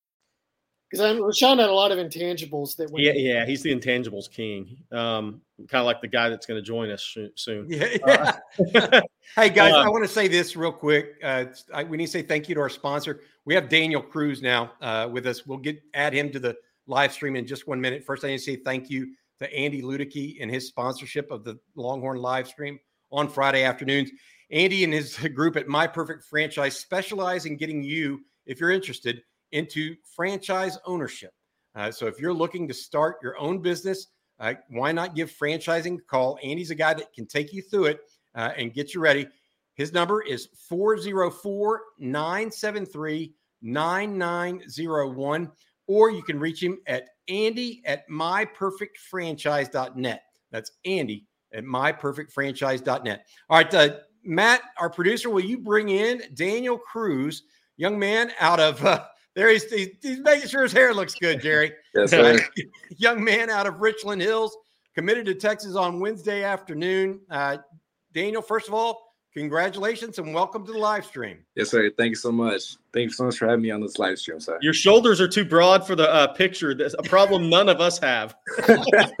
because Roschon had a lot of intangibles that. Yeah, yeah, he's the intangibles king. Um, kind of like the guy that's going to join us soon. Yeah. Uh, hey guys, uh, I want to say this real quick. Uh, I, we need to say thank you to our sponsor. We have Daniel Cruz now uh, with us. We'll get add him to the live stream in just one minute. First, I need to say thank you to Andy Ludicky and his sponsorship of the Longhorn live stream on Friday afternoons. Andy and his group at My Perfect Franchise specialize in getting you, if you're interested into franchise ownership. Uh, so if you're looking to start your own business, uh, why not give franchising a call? Andy's a guy that can take you through it uh, and get you ready. His number is 404 973 9901, or you can reach him at Andy at myperfectfranchise.net. That's Andy at myperfectfranchise.net. All right, uh, Matt, our producer, will you bring in Daniel Cruz, young man out of uh, there he's, he's, he's making sure his hair looks good, Jerry. yes, sir. Young man out of Richland Hills, committed to Texas on Wednesday afternoon. Uh, Daniel, first of all, congratulations and welcome to the live stream. Yes, sir. Thank you so much. Thank you so much for having me on this live stream, sir. Your shoulders are too broad for the uh, picture. That's a problem none of us have. just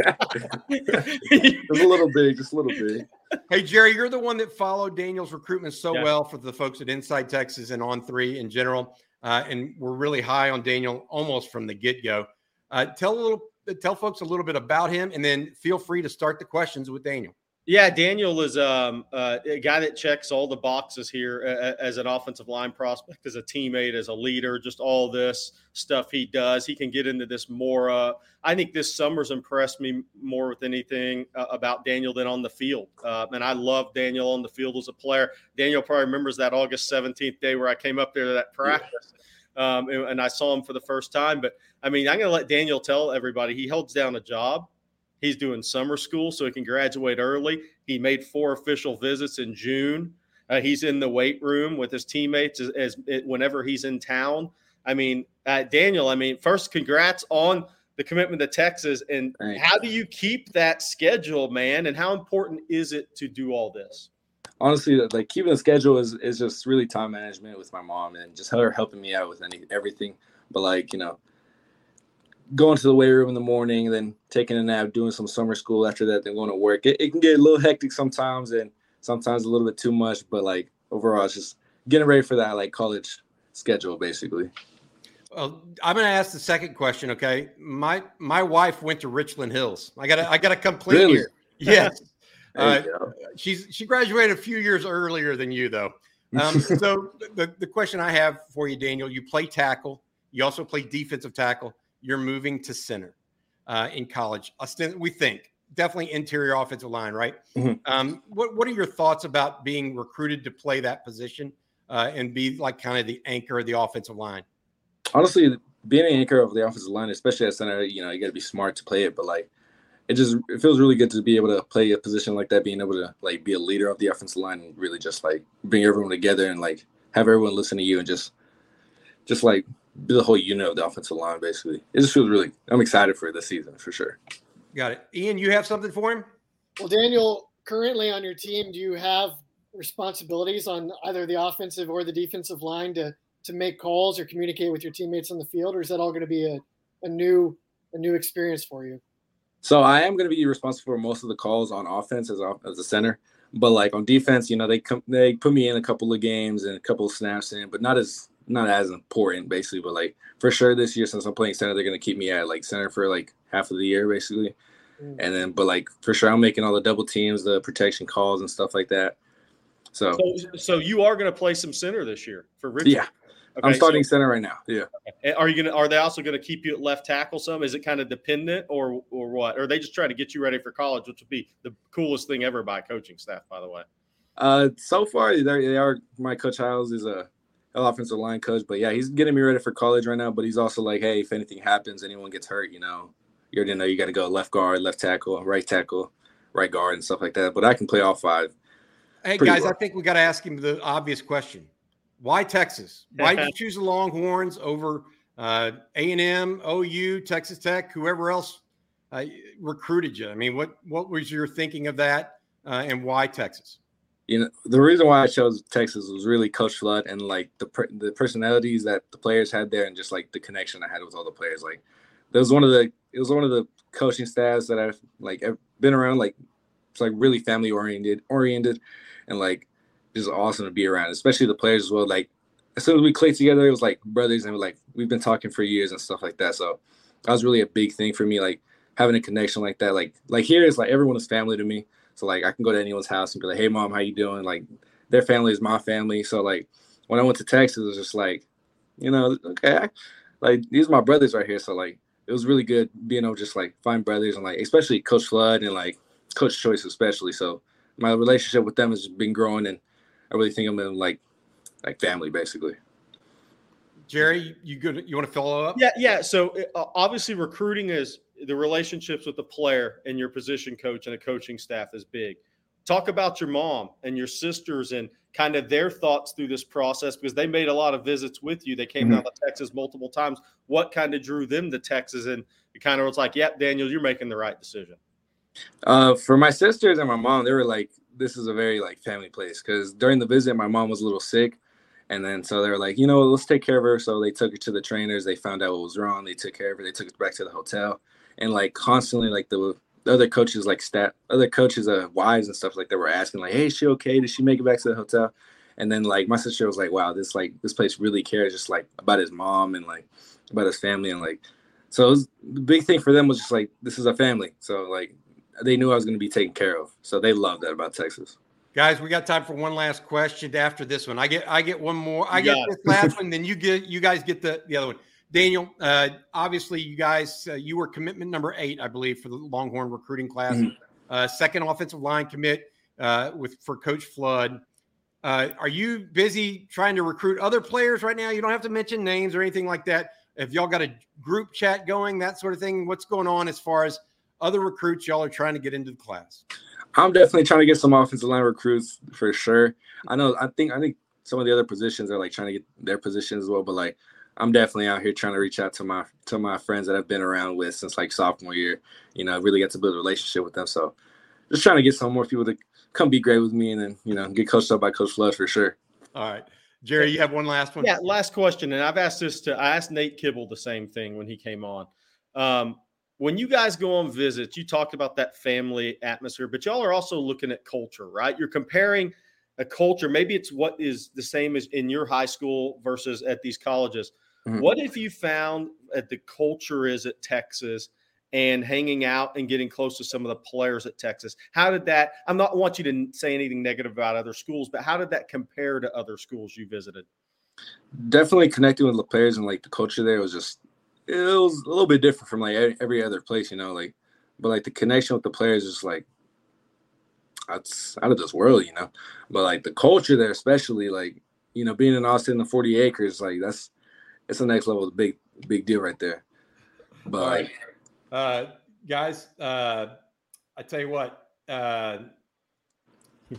a little big, just a little big. Hey, Jerry, you're the one that followed Daniel's recruitment so Yeah. well for the folks at Inside Texas and On3 in general. Uh, and we're really high on Daniel almost from the get go. Uh, tell a little, tell folks a little bit about him, and then feel free to start the questions with Daniel. Yeah, Daniel is um, uh, a guy that checks all the boxes here uh, as an offensive line prospect, as a teammate, as a leader, just all this stuff he does. He can get into this more. Uh, I think this summer's impressed me more with anything uh, about Daniel than on the field. Uh, and I love Daniel on the field as a player. Daniel probably remembers that August 17th day where I came up there to that practice. Um, and, and I saw him for the first time. But I mean, I'm going to let Daniel tell everybody he holds down a job. He's doing summer school so he can graduate early. He made four official visits in June. Uh, he's in the weight room with his teammates as, as whenever he's in town. I mean, uh, Daniel. I mean, first, congrats on the commitment to Texas. And Thanks. how do you keep that schedule, man? And how important is it to do all this? Honestly, like keeping the schedule is is just really time management with my mom and just her helping me out with any everything. But like you know, going to the weight room in the morning, then taking a nap, doing some summer school after that, then going to work. It, it can get a little hectic sometimes, and sometimes a little bit too much. But like overall, it's just getting ready for that like college schedule, basically. Well, I'm going to ask the second question. Okay, my my wife went to Richland Hills. I got to I got to complete Really? here. Yes, Uh, she's she graduated a few years earlier than you though. Um, so the the question I have for you, Daniel, you play tackle. You also play defensive tackle. You're moving to center uh, in college. We think definitely interior offensive line, right? Mhm. Um, what what are your thoughts about being recruited to play that position uh, and be like kind of the anchor of the offensive line? honestly, being an anchor of the offensive line, especially at center, you know, you got to be smart to play it. But like, it just it feels really good to be able to play a position like that, being able to like be a leader of the offensive line and really just like bring everyone together and like have everyone listen to you and just just like the whole unit of the offensive line. Basically, it just feels really. I'm excited for this season for sure. Got it. Ian, you have something for him? Well, Daniel, currently on your team, do you have responsibilities on either the offensive or the defensive line to to make calls or communicate with your teammates on the field, or is that all going to be a, a new a new experience for you? So I am going to be responsible for most of the calls on offense as a, as a center, but like on defense, you know, they come they put me in a couple of games and a couple of snaps in, but not as not as important basically. But like for sure this year, since I'm playing center, they're going to keep me at like center for like half of the year basically, Mm. and then but like for sure I'm making all the double teams, the protection calls and stuff like that. So So, so you are going to play some center this year for Richard. yeah, Okay, I'm so- starting center right now. Yeah. And Are you going to? Are they also going to keep you at left tackle some? Is it kind of dependent, or or what? Or are they just trying to get you ready for college, which would be the coolest thing ever by coaching staff, by the way. Uh, so far they're- My coach Hiles is a offensive line coach, but yeah, he's getting me ready for college right now. But he's also like, hey, if anything happens, anyone gets hurt, you know, you already know you got to go left guard, left tackle, right tackle, right guard, and stuff like that. But I can play all five. Hey guys, well. I think we got to ask him the obvious question: Why Texas? Why did you choose the Longhorns over uh, A and M, OU, Texas Tech, whoever else uh, recruited you? I mean, what what was your thinking of that, uh, and why Texas? You know, the reason why I chose Texas was really Coach Flood and like the the personalities that the players had there, and just like the connection I had with all the players. Like, there was one of the it was one of the coaching staffs that I've like I've been around. Like, it's like really family oriented, oriented, and like just awesome to be around, especially the players as well. Like, as soon as we clicked together, it was like brothers, and like we've been talking for years and stuff like that. So that was really a big thing for me. Like having a connection like that. Like like here is like everyone is family to me. So like I can go to anyone's house and be like, "Hey, mom, how you doing?" Like their family is my family. So like when I went to Texas, it was just like, you know, okay, I, like these are my brothers right here. So like it was really good being able to just like find brothers and like especially Coach Flood and like Coach Choice especially. So my relationship with them has been growing, and I really think I'm in like like family basically. Jerry, you good? You want to follow up? Yeah, yeah. So uh, obviously, recruiting is the relationships with the player and your position coach and a coaching staff is big. Talk about your mom and your sisters and kind of their thoughts through this process because they made a lot of visits with you. They came Mhm. down to Texas multiple times. What kind of drew them to Texas? And it kind of was like, "Yep, Daniel, you're making the right decision." Uh, for my sisters and my mom, they were like this is a very like family place because during the visit, my mom was a little sick, and then so they were like, you know, let's take care of her. So they took her to the trainers. They found out what was wrong. They took care of her. They took her back to the hotel, and like constantly, like the the other coaches, like stat, other coaches, uh, wives and stuff like that were asking, like, "Hey, is she okay? Did she make it back to the hotel?" And then like my sister was like, "Wow, this like this place really cares, just like about his mom and like about his family and like." So was, the big thing for them was just like this is a family. So like they knew I was going to be taken care of. So they love that about Texas. Guys, we got time for one last question after this one. I get I get one more. I get this last one, then you get you guys get the the other one. Daniel, uh, obviously, you guys, uh, you were commitment number eight, I believe, for the Longhorn recruiting class. Mm-hmm. Uh, second offensive line commit uh, with for Coach Flood. Uh, are you busy trying to recruit other players right now? You don't have to mention names or anything like that. If y'all got a group chat going, that sort of thing, what's going on as far as other recruits y'all are trying to get into the class? I'm definitely trying to get some offensive line recruits for sure. I know. I think. I think some of the other positions are like trying to get their positions as well. But like, I'm definitely out here trying to reach out to my to my friends that I've been around with since like sophomore year. You know, I really get to build a relationship with them. So, just trying to get some more people to come be great with me, and then you know get coached up by Coach Flood for sure. All right. Jerry, you have one last one. Yeah, last question, and I've asked this to I asked Nate Kibble the same thing when he came on. Um, when you guys go on visits, you talked about that family atmosphere, but y'all are also looking at culture, right? You're comparing a culture. Maybe it's what is the same as in your high school versus at these colleges. Mm-hmm. What if you found that the culture is at Texas and hanging out and getting close to some of the players at Texas? How did that? I'm not want you to say anything negative about other schools, but how did that compare to other schools you visited? Definitely connecting with the players and like the culture there was just it was a little bit different from like every other place, you know, like, but like the connection with the players is like, it's out of this world, you know. But like the culture there, especially like, you know, being in Austin, the 40 acres, like that's it's the next level, big, big deal right there. But like, uh, guys, uh, I tell you what, uh,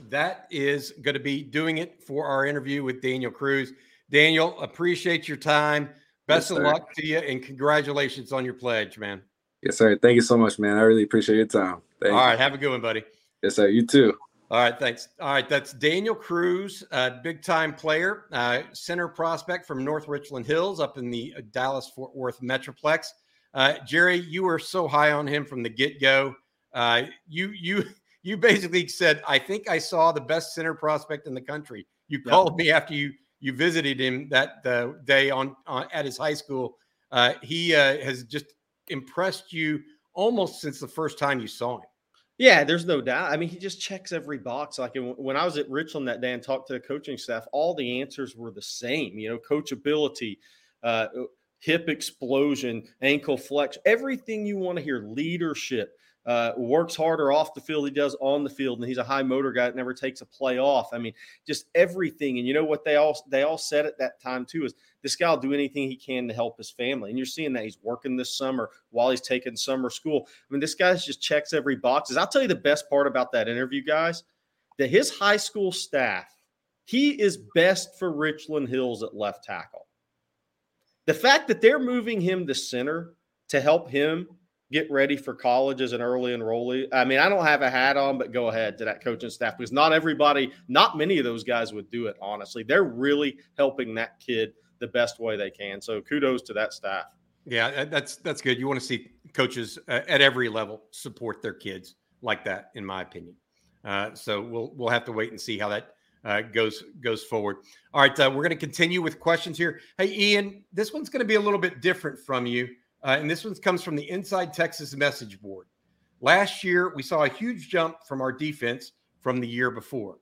that is going to be doing it for our interview with Daniel Cruz. Daniel, appreciate your time. Best yes, of luck to you and congratulations on your pledge, man. Yes, sir. Thank you so much, man. I really appreciate your time. Thank All you. right, have a good one, buddy. Yes, sir. You too. All right, thanks. All right, that's Daniel Cruz, a big time player, uh, center prospect from North Richland Hills up in the uh, Dallas Fort Worth Metroplex. Uh, Jerry, you were so high on him from the get go. Uh, you you you basically said, "I think I saw the best center prospect in the country." You yep. called me after you you visited him that uh, day on, on, at his high school. Uh, he uh, has just impressed you almost since the first time you saw him. Yeah, there's no doubt. I mean, he just checks every box. Like when I was at Richland that day and talked to the coaching staff, all the answers were the same. You know, coachability, uh, hip explosion, ankle flex, everything you want to hear, leadership uh, works harder off the field he does on the field, and he's a high motor guy that never takes a play off. I mean, just everything. And you know what they all they all said at that time too is this guy will do anything he can to help his family. And you're seeing that he's working this summer while he's taking summer school. I mean, this guy just checks every boxes. I'll tell you the best part about that interview, guys, that his high school staff, he is best for Richland Hills at left tackle. The fact that they're moving him to center to help him get ready for college as an early enrollee. I mean, I don't have a hat on, but go ahead to that coaching staff because not everybody, not many of those guys would do it, honestly. They're really helping that kid the best way they can. So kudos to that staff. Yeah, that's that's good. You want to see coaches uh, at every level support their kids like that, in my opinion. Uh, so we'll we'll have to wait and see how that uh, goes goes forward. All right, uh, we're going to continue with questions here. Hey, Ian, this one's going to be a little bit different from you. Uh, and this one comes from the Inside Texas message board. Last year, we saw a huge jump from our defense from the year before.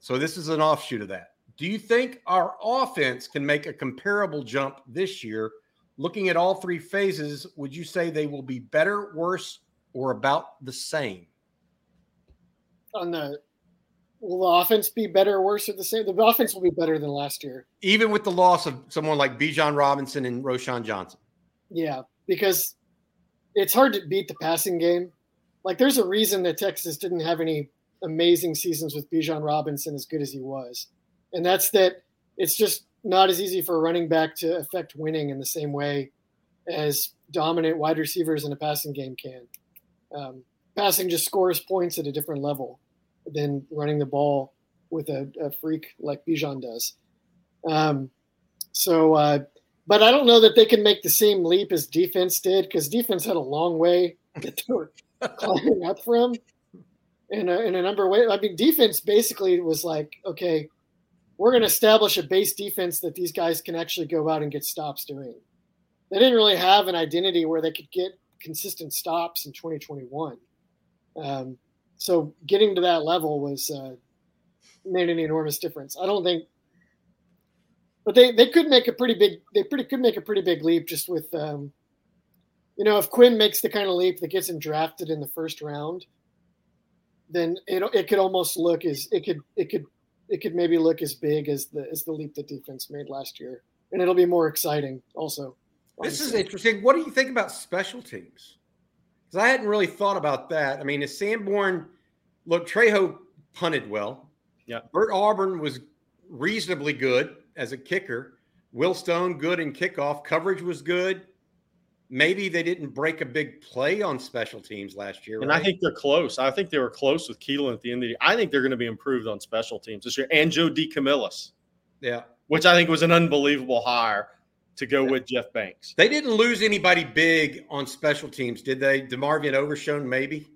So this is an offshoot of that. Do you think our offense can make a comparable jump this year? Looking at all three phases, would you say they will be better, worse, or about the same? On the will the offense be better or worse or the same? The offense will be better than last year. Even with the loss of someone like Bijan Robinson and Roschon Johnson. Yeah, because it's hard to beat the passing game. Like, there's a reason that Texas didn't have any amazing seasons with Bijan Robinson as good as he was, and that's that it's just not as easy for a running back to affect winning in the same way as dominant wide receivers in a passing game can. Um, passing just scores points at a different level, than running the ball with a, a freak like Bijan does. Um, so, uh, but I don't know that they can make the same leap as defense did because defense had a long way that they were climbing up from in a, in a number of ways. I mean, defense basically was like, okay, we're going to establish a base defense that these guys can actually go out and get stops doing. They didn't really have an identity where they could get consistent stops in 2021. Um, so getting to that level was uh, made an enormous difference. I don't think, but they, they could make a pretty big they pretty could make a pretty big leap just with, um, you know, if Quinn makes the kind of leap that gets him drafted in the first round, then it it could almost look as it could it could it could maybe look as big as the as the leap that defense made last year, and it'll be more exciting also. This is interesting. What do you think about special teams? Because I hadn't really thought about that. I mean, is Sanborn look Trejo punted well? Yeah. Bert Auburn was reasonably good as a kicker. Will Stone good in kickoff. Coverage was good. Maybe they didn't break a big play on special teams last year. And right? I think they're close. I think they were close with Keilan at the end of the year. I think they're going to be improved on special teams this year. And Joe DeCamillis, yeah, which I think was an unbelievable hire to go with Jeff Banks. they didn't lose anybody big on special teams, did they? DeMarvion Overshown, maybe.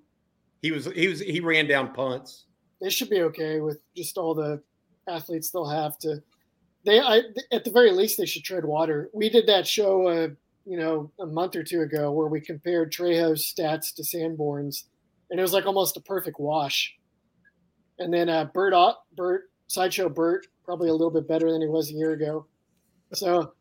He was he was he ran down punts. they should be okay with just all the athletes they'll have to. They, I, at the very least, they should tread water. We did that show, uh, you know, a month or two ago where we compared Trejo's stats to Sanborn's, and it was like almost a perfect wash. And then uh, Bert, Bert, sideshow Bert, probably a little bit better than he was a year ago. So,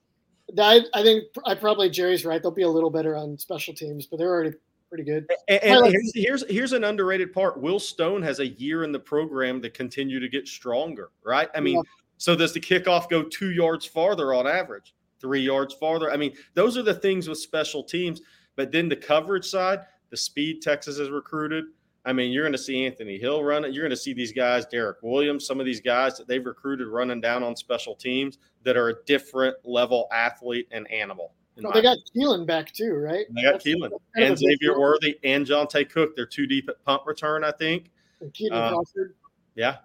I, I think I probably Jerry's right. They'll be a little better on special teams, but they're already pretty good. And, and here's, here's here's an underrated part. Will Stone has a year in the program to continue to get stronger, right? I mean, Yeah. So does the kickoff go two yards farther on average, three yards farther? I mean, those are the things with special teams. But then the coverage side, the speed Texas has recruited. I mean, you're going to see Anthony Hill run it. You're going to see these guys, Derek Williams, some of these guys that they've recruited running down on special teams that are a different level athlete and animal. they got Keilan back too, right? They got That's- Keilan that's kind of and Xavier deal. Worthy and John Johntay Cook. They're too deep at punt return, I think. And Kitan Uh, Crawford. Yeah.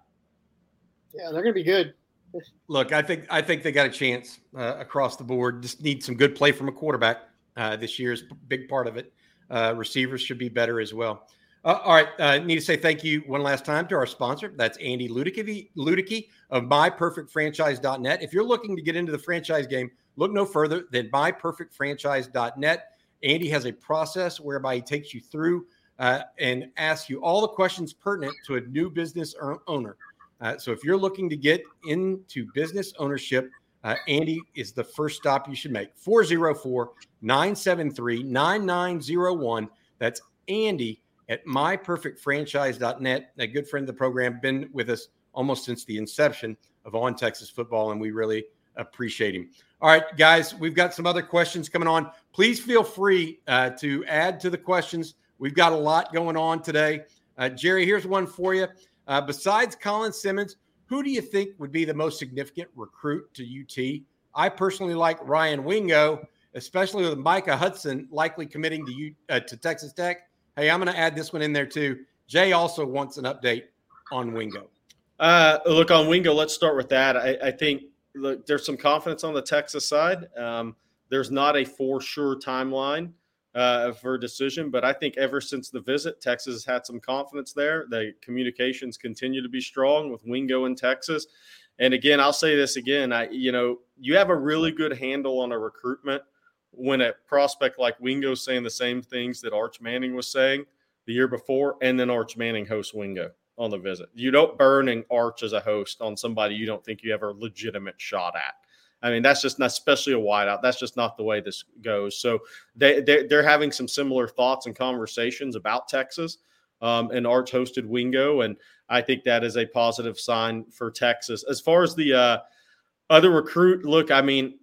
Yeah, they're going to be good. Look, I think I think they got a chance uh, across the board. Just need some good play from a quarterback. Uh, this year is a big part of it. Uh, receivers should be better as well. Uh, all right, uh, need to say thank you one last time to our sponsor. That's Andy Ludicky, of MyPerfectFranchise.net. If you're looking to get into the franchise game, look no further than MyPerfectFranchise.net. Andy has a process whereby he takes you through uh, and asks you all the questions pertinent to a new business owner. Uh, so if you're looking to get into business ownership, uh, Andy is the first stop you should make. 404 973 9901. That's Andy at myperfectfranchise.net. A good friend of the program, been with us almost since the inception of On Texas Football, and we really appreciate him. All right, guys, we've got some other questions coming on. Please feel free uh, to add to the questions. We've got a lot going on today. Uh, Jerry, here's one for you. Uh, besides Colin Simmons, who do you think would be the most significant recruit to UT? I personally like Ryan Wingo, especially with Micah Hudson likely committing to U, uh, to Texas Tech. Hey, I'm going to add this one in there too. Jay also wants an update on Wingo. Uh, look on Wingo. Let's start with that. I, I think look, there's some confidence on the Texas side. Um, there's not a for sure timeline uh, for a decision, but I think ever since the visit, Texas has had some confidence there. The communications continue to be strong with Wingo in Texas. And again, I'll say this again. I, you know, you have a really good handle on a recruitment when a prospect like Wingo saying the same things that Arch Manning was saying the year before, and then Arch Manning hosts Wingo on the visit. You don't burn an Arch as a host on somebody you don't think you have a legitimate shot at. I mean, that's just not, especially a wideout. That's just not the way this goes. So they they're, they're having some similar thoughts and conversations about Texas. Um, and Arch hosted Wingo, and I think that is a positive sign for Texas. As far as the uh, other recruit, look, I mean,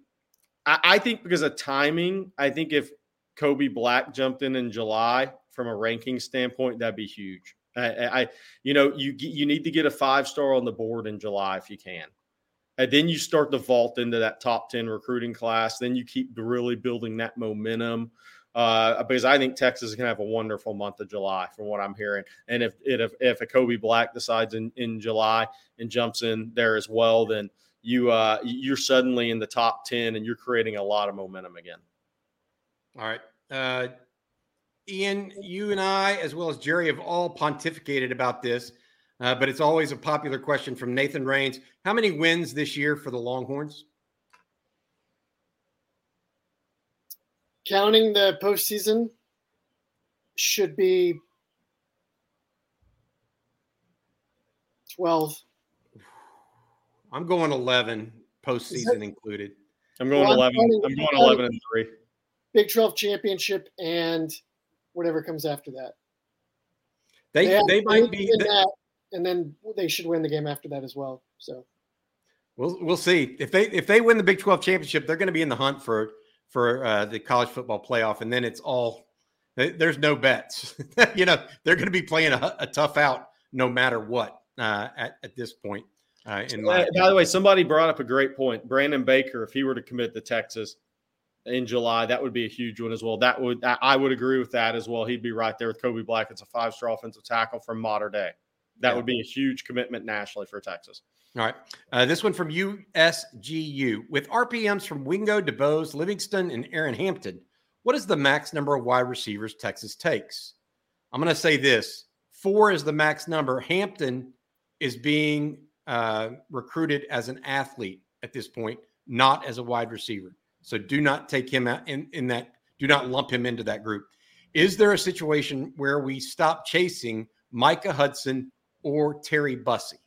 I, I think because of timing, I think if Kobe Black jumped in in July from a ranking standpoint, that'd be huge. I, I, you know, you you need to get a five star on the board in July if you can, and then you start to vault into that top ten recruiting class. Then you keep really building that momentum. uh, because I think Texas is going to have a wonderful month of July, from what I'm hearing. And if if if a Kobe Black decides in, in July and jumps in there as well, then you uh, you're suddenly in the top ten, and you're creating a lot of momentum again. All right, uh, Ian, you and I, as well as Jerry, have all pontificated about this, uh, but it's always a popular question from Nathan Rains: How many wins this year for the Longhorns? counting the postseason should be 12. I'm going 11 postseason included. I'm going well, 11. I'm, I'm going 11 and 3. Big 12 championship and whatever comes after that. They, they, they might be that, and then they should win the game after that as well. So we'll we'll see. If they if they win the Big 12 championship, they're going to be in the hunt for for uh, the college football playoff, and then it's all there's no bets. you know, they're going to be playing a, a, tough out no matter what uh, at, at this point. Uh, in my by the way, somebody brought up a great point. Brandon Baker, if he were to commit to Texas in July, that would be a huge one as well. That would I would agree with that as well. He'd be right there with Kobe Black. It's a five star offensive tackle from Mater Dei. That yeah. would be a huge commitment nationally for Texas. All right. Uh, this one from USGU. With RPMs from Wingo, DeBose, Livingston, and Aaron Hampton, what is the max number of wide receivers Texas takes? I'm going to say this four is the max number. Hampton is being uh, recruited as an athlete at this point, not as a wide receiver. So do not take him out in, in that, do not lump him into that group. Is there a situation where we stop chasing Micah Hudson or Terry Bussey?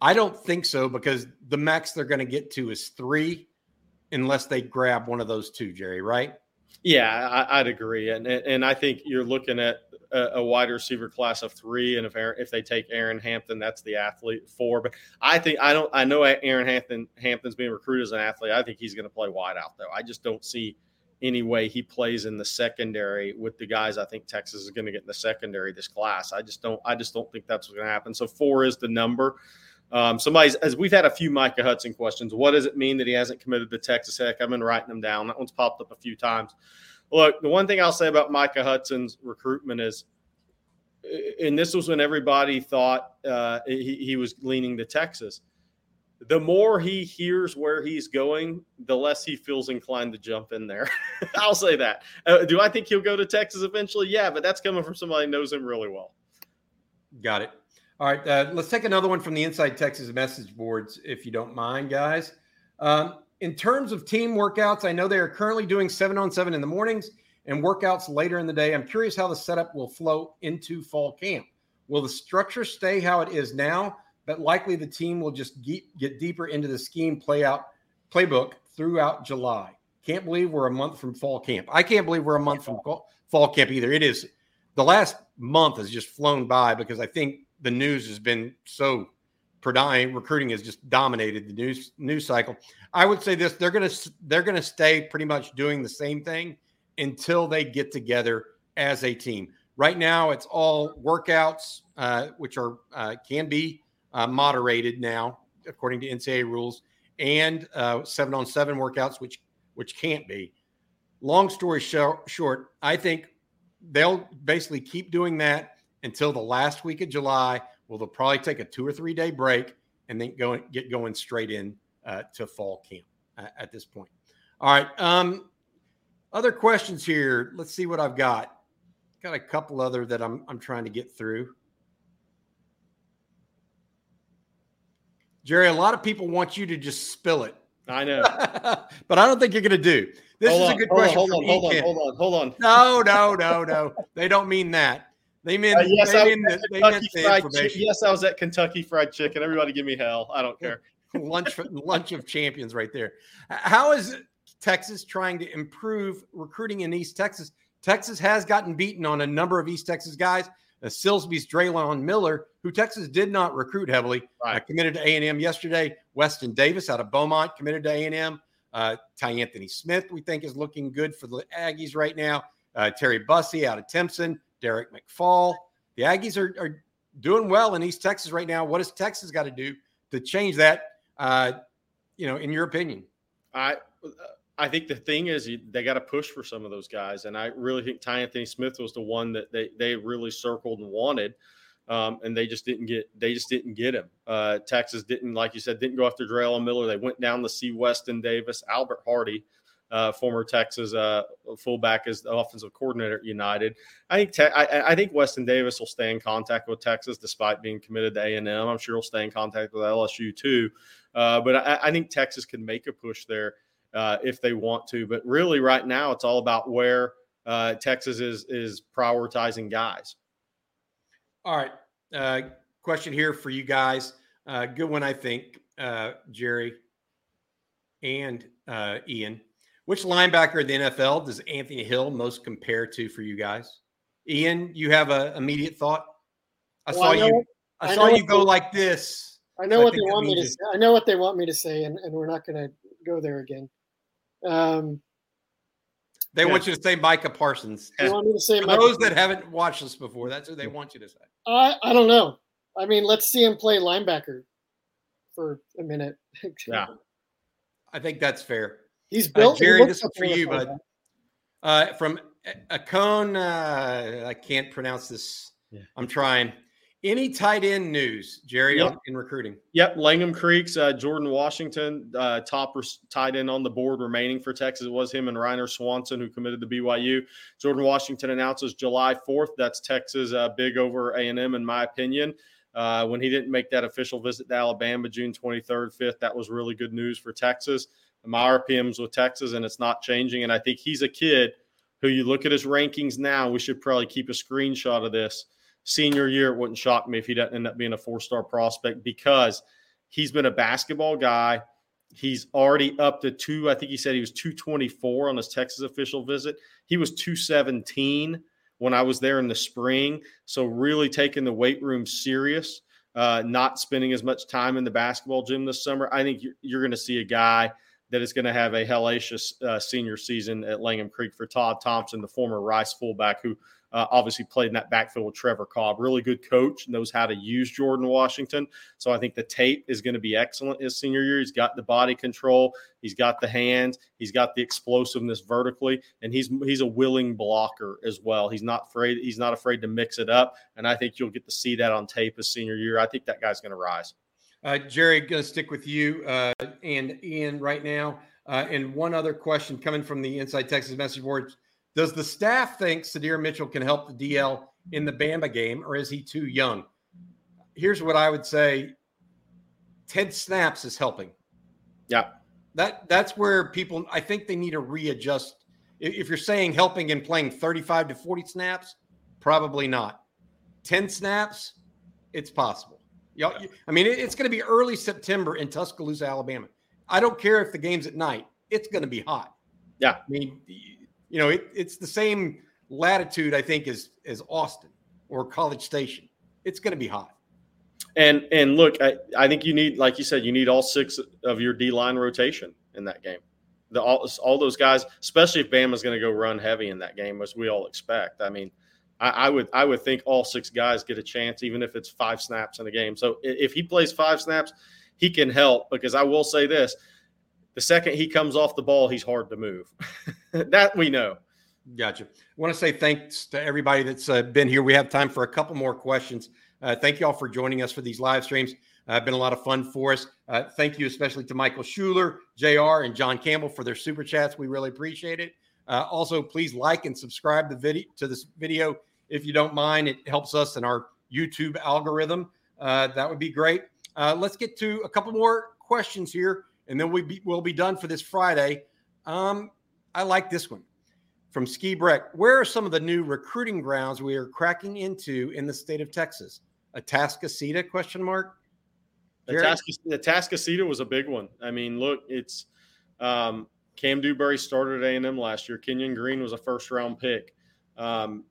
I don't think so because the max they're going to get to is three, unless they grab one of those two, Jerry. Right? Yeah, I, would agree, and and I think you're looking at a, a wide receiver class of three, and if Aaron, if they take Aaron Hampton, that's the athlete four. But I think I don't. I know Aaron Hampton Hampton's being recruited as an athlete. I think he's going to play wide out though. I just don't see any way he plays in the secondary with the guys I think Texas is going to get in the secondary this class. I just don't. I just don't think that's what's going to happen. So four is the number. Um, somebody's as we've had a few Micah Hudson questions. What does it mean that he hasn't committed to Texas Tech? I've been writing them down. That one's popped up a few times. Look, the one thing I'll say about Micah Hudson's recruitment is, and this was when everybody thought uh, he, he was leaning to Texas. The more he hears where he's going, the less he feels inclined to jump in there. I'll say that. Uh, do I think he'll go to Texas eventually? Yeah, but that's coming from somebody who knows him really well. Got it. All right, uh, let's take another one from the Inside Texas message boards, if you don't mind, guys. Um, in terms of team workouts, I know they are currently doing seven on seven in the mornings and workouts later in the day. I'm curious how the setup will flow into fall camp. Will the structure stay how it is now, but likely the team will just get, get deeper into the scheme play out playbook throughout July? Can't believe we're a month from fall camp. I can't believe we're a month from fall camp either. It is the last month has just flown by because I think the news has been so predominant. Recruiting has just dominated the news news cycle. I would say this: they're gonna they're gonna stay pretty much doing the same thing until they get together as a team. Right now, it's all workouts, uh, which are uh, can be uh, moderated now according to NCAA rules, and uh, seven on seven workouts, which which can't be. Long story short, I think they'll basically keep doing that until the last week of July. Well, they'll probably take a two or three day break and then go get going straight in uh, to fall camp uh, at this point. All right. Um, other questions here. Let's see what I've got. Got a couple other that I'm I'm trying to get through. Jerry, a lot of people want you to just spill it. I know, but I don't think you're going to do. This hold is on, a good question. Hold on, hold on, hold on, hold on. No, no, no, no. They don't mean that. They mean, uh, yes, they mean, the, they meant the information. yes, I was at Kentucky Fried Chicken. Everybody give me hell. I don't care. lunch lunch of champions right there. How is Texas trying to improve recruiting in East Texas? Texas has gotten beaten on a number of East Texas guys. Uh, Silsbee's Drelon Miller, who Texas did not recruit heavily, uh, right. uh, committed to A&M yesterday. Weston Davis out of Beaumont committed to A&M. Uh, Tyanthony Smith, we think, is looking good for the Aggies right now. Uh, Terry Bussey out of Timpson. Derek McFall. The Aggies are, are doing well in East Texas right now. What does Texas got to do to change that? Uh, you know, in your opinion? I I think the thing is they got to push for some of those guys, and I really think Ty Anthony Smith was the one that they they really circled and wanted, um, and they just didn't get they just didn't get him. Uh, Texas didn't, like you said, didn't go after Drelon Miller. They went down to see Weston Davis, Albert Hardy, uh, former Texas uh, fullback, as the offensive coordinator at United. I think te- I, I, think Weston Davis will stay in contact with Texas despite being committed to A and M. I'm sure he'll stay in contact with LSU too. Uh, but I, I think Texas can make a push there uh, if they want to. But really, right now, it's all about where uh, Texas is is prioritizing guys. All right. Uh, question here for you guys. Uh, good one, I think, uh, Jerry and uh, Ian. Which linebacker in the NFL does Anthony Hill most compare to for you guys? Ian, you have an immediate thought? I well, saw I you. I, I saw you go they, like this. I know so what I they want me to. Say. I know what they want me to say, and, and we're not going to go there again. Um, they yeah. want you to say Micah Parsons. They want me to say For those that haven't watched this before. That's who they want you to say. I I don't know. I mean, let's see him play linebacker for a minute. yeah, I think that's fair. He's uh, built. Uh, Jerry, this is for you, bud. Uh, from Akon, uh, I can't pronounce this. Yeah. I'm trying. Any tight end news, Jerry, yep. in recruiting? Yep. Langham Creek's uh, Jordan Washington, uh, top tight end on the board remaining for Texas. It was him and Reiner Swanson who committed to BYU. Jordan Washington announces July 4th. That's Texas uh, big over A&M, in my opinion. Uh, when he didn't make that official visit to Alabama June 23rd, 5th, that was really good news for Texas. My RPM's with Texas, and it's not changing. And I think he's a kid who you look at his rankings now. We should probably keep a screenshot of this – senior year, it wouldn't shock me if he doesn't end up being a four star prospect because he's been a basketball guy. He's already up to two. I think he said he was 224 on his Texas official visit. He was 217 when I was there in the spring. So, really taking the weight room serious, uh, not spending as much time in the basketball gym this summer. I think you're, you're going to see a guy that is going to have a hellacious uh, senior season at Langham Creek for Todd Thompson, the former Rice fullback who uh, obviously played in that backfield with Trevor Cobb. Really good coach, knows how to use Jordan Washington. So I think the tape is going to be excellent his senior year. He's got the body control, he's got the hands, he's got the explosiveness vertically, and he's he's a willing blocker as well. He's not afraid. He's not afraid to mix it up, and I think you'll get to see that on tape his senior year. I think that guy's going to rise. Uh, Jerry, going to stick with you uh, and Ian right now. Uh, and one other question coming from the Inside Texas message board does the staff think Sydir Mitchell can help the DL in the Bama game, or is he too young? Here's what I would say: Ted snaps is helping. Yeah, that that's where people. I think they need to readjust. If you're saying helping and playing 35 to 40 snaps, probably not. 10 snaps, it's possible. I mean, it's going to be early September in Tuscaloosa, Alabama. I don't care if the game's at night; it's going to be hot. Yeah, I mean, you know, it, it's the same latitude, I think, as as Austin or College Station. It's going to be hot. And and look, I, I think you need, like you said, you need all six of your D line rotation in that game. The all, all those guys, especially if Bama's going to go run heavy in that game, as we all expect. I mean, I, I, would I would think all six guys get a chance, even if it's five snaps in a game. So if he plays five snaps, he can help. Because I will say this: the second he comes off the ball, he's hard to move. that we know. Gotcha. I want to say thanks to everybody that's uh, been here. We have time for a couple more questions. Uh, thank you all for joining us for these live streams. Uh, been a lot of fun for us. Uh, thank you especially to Michael Schuler, JR, and John Campbell for their super chats. We really appreciate it. Uh, also, please like and subscribe the video to this video if you don't mind. It helps us in our YouTube algorithm. Uh, that would be great. Uh, let's get to a couple more questions here and then we be, we'll be done for this Friday. Um, I like this one from Ski Breck. Where are some of the new recruiting grounds we are cracking into in the state of Texas? Atascocita? Question mark. Atascocita was a big one. I mean, look, it's um, Cam Dewberry started at A&M last year. Kenyon Green was a first round pick. Um,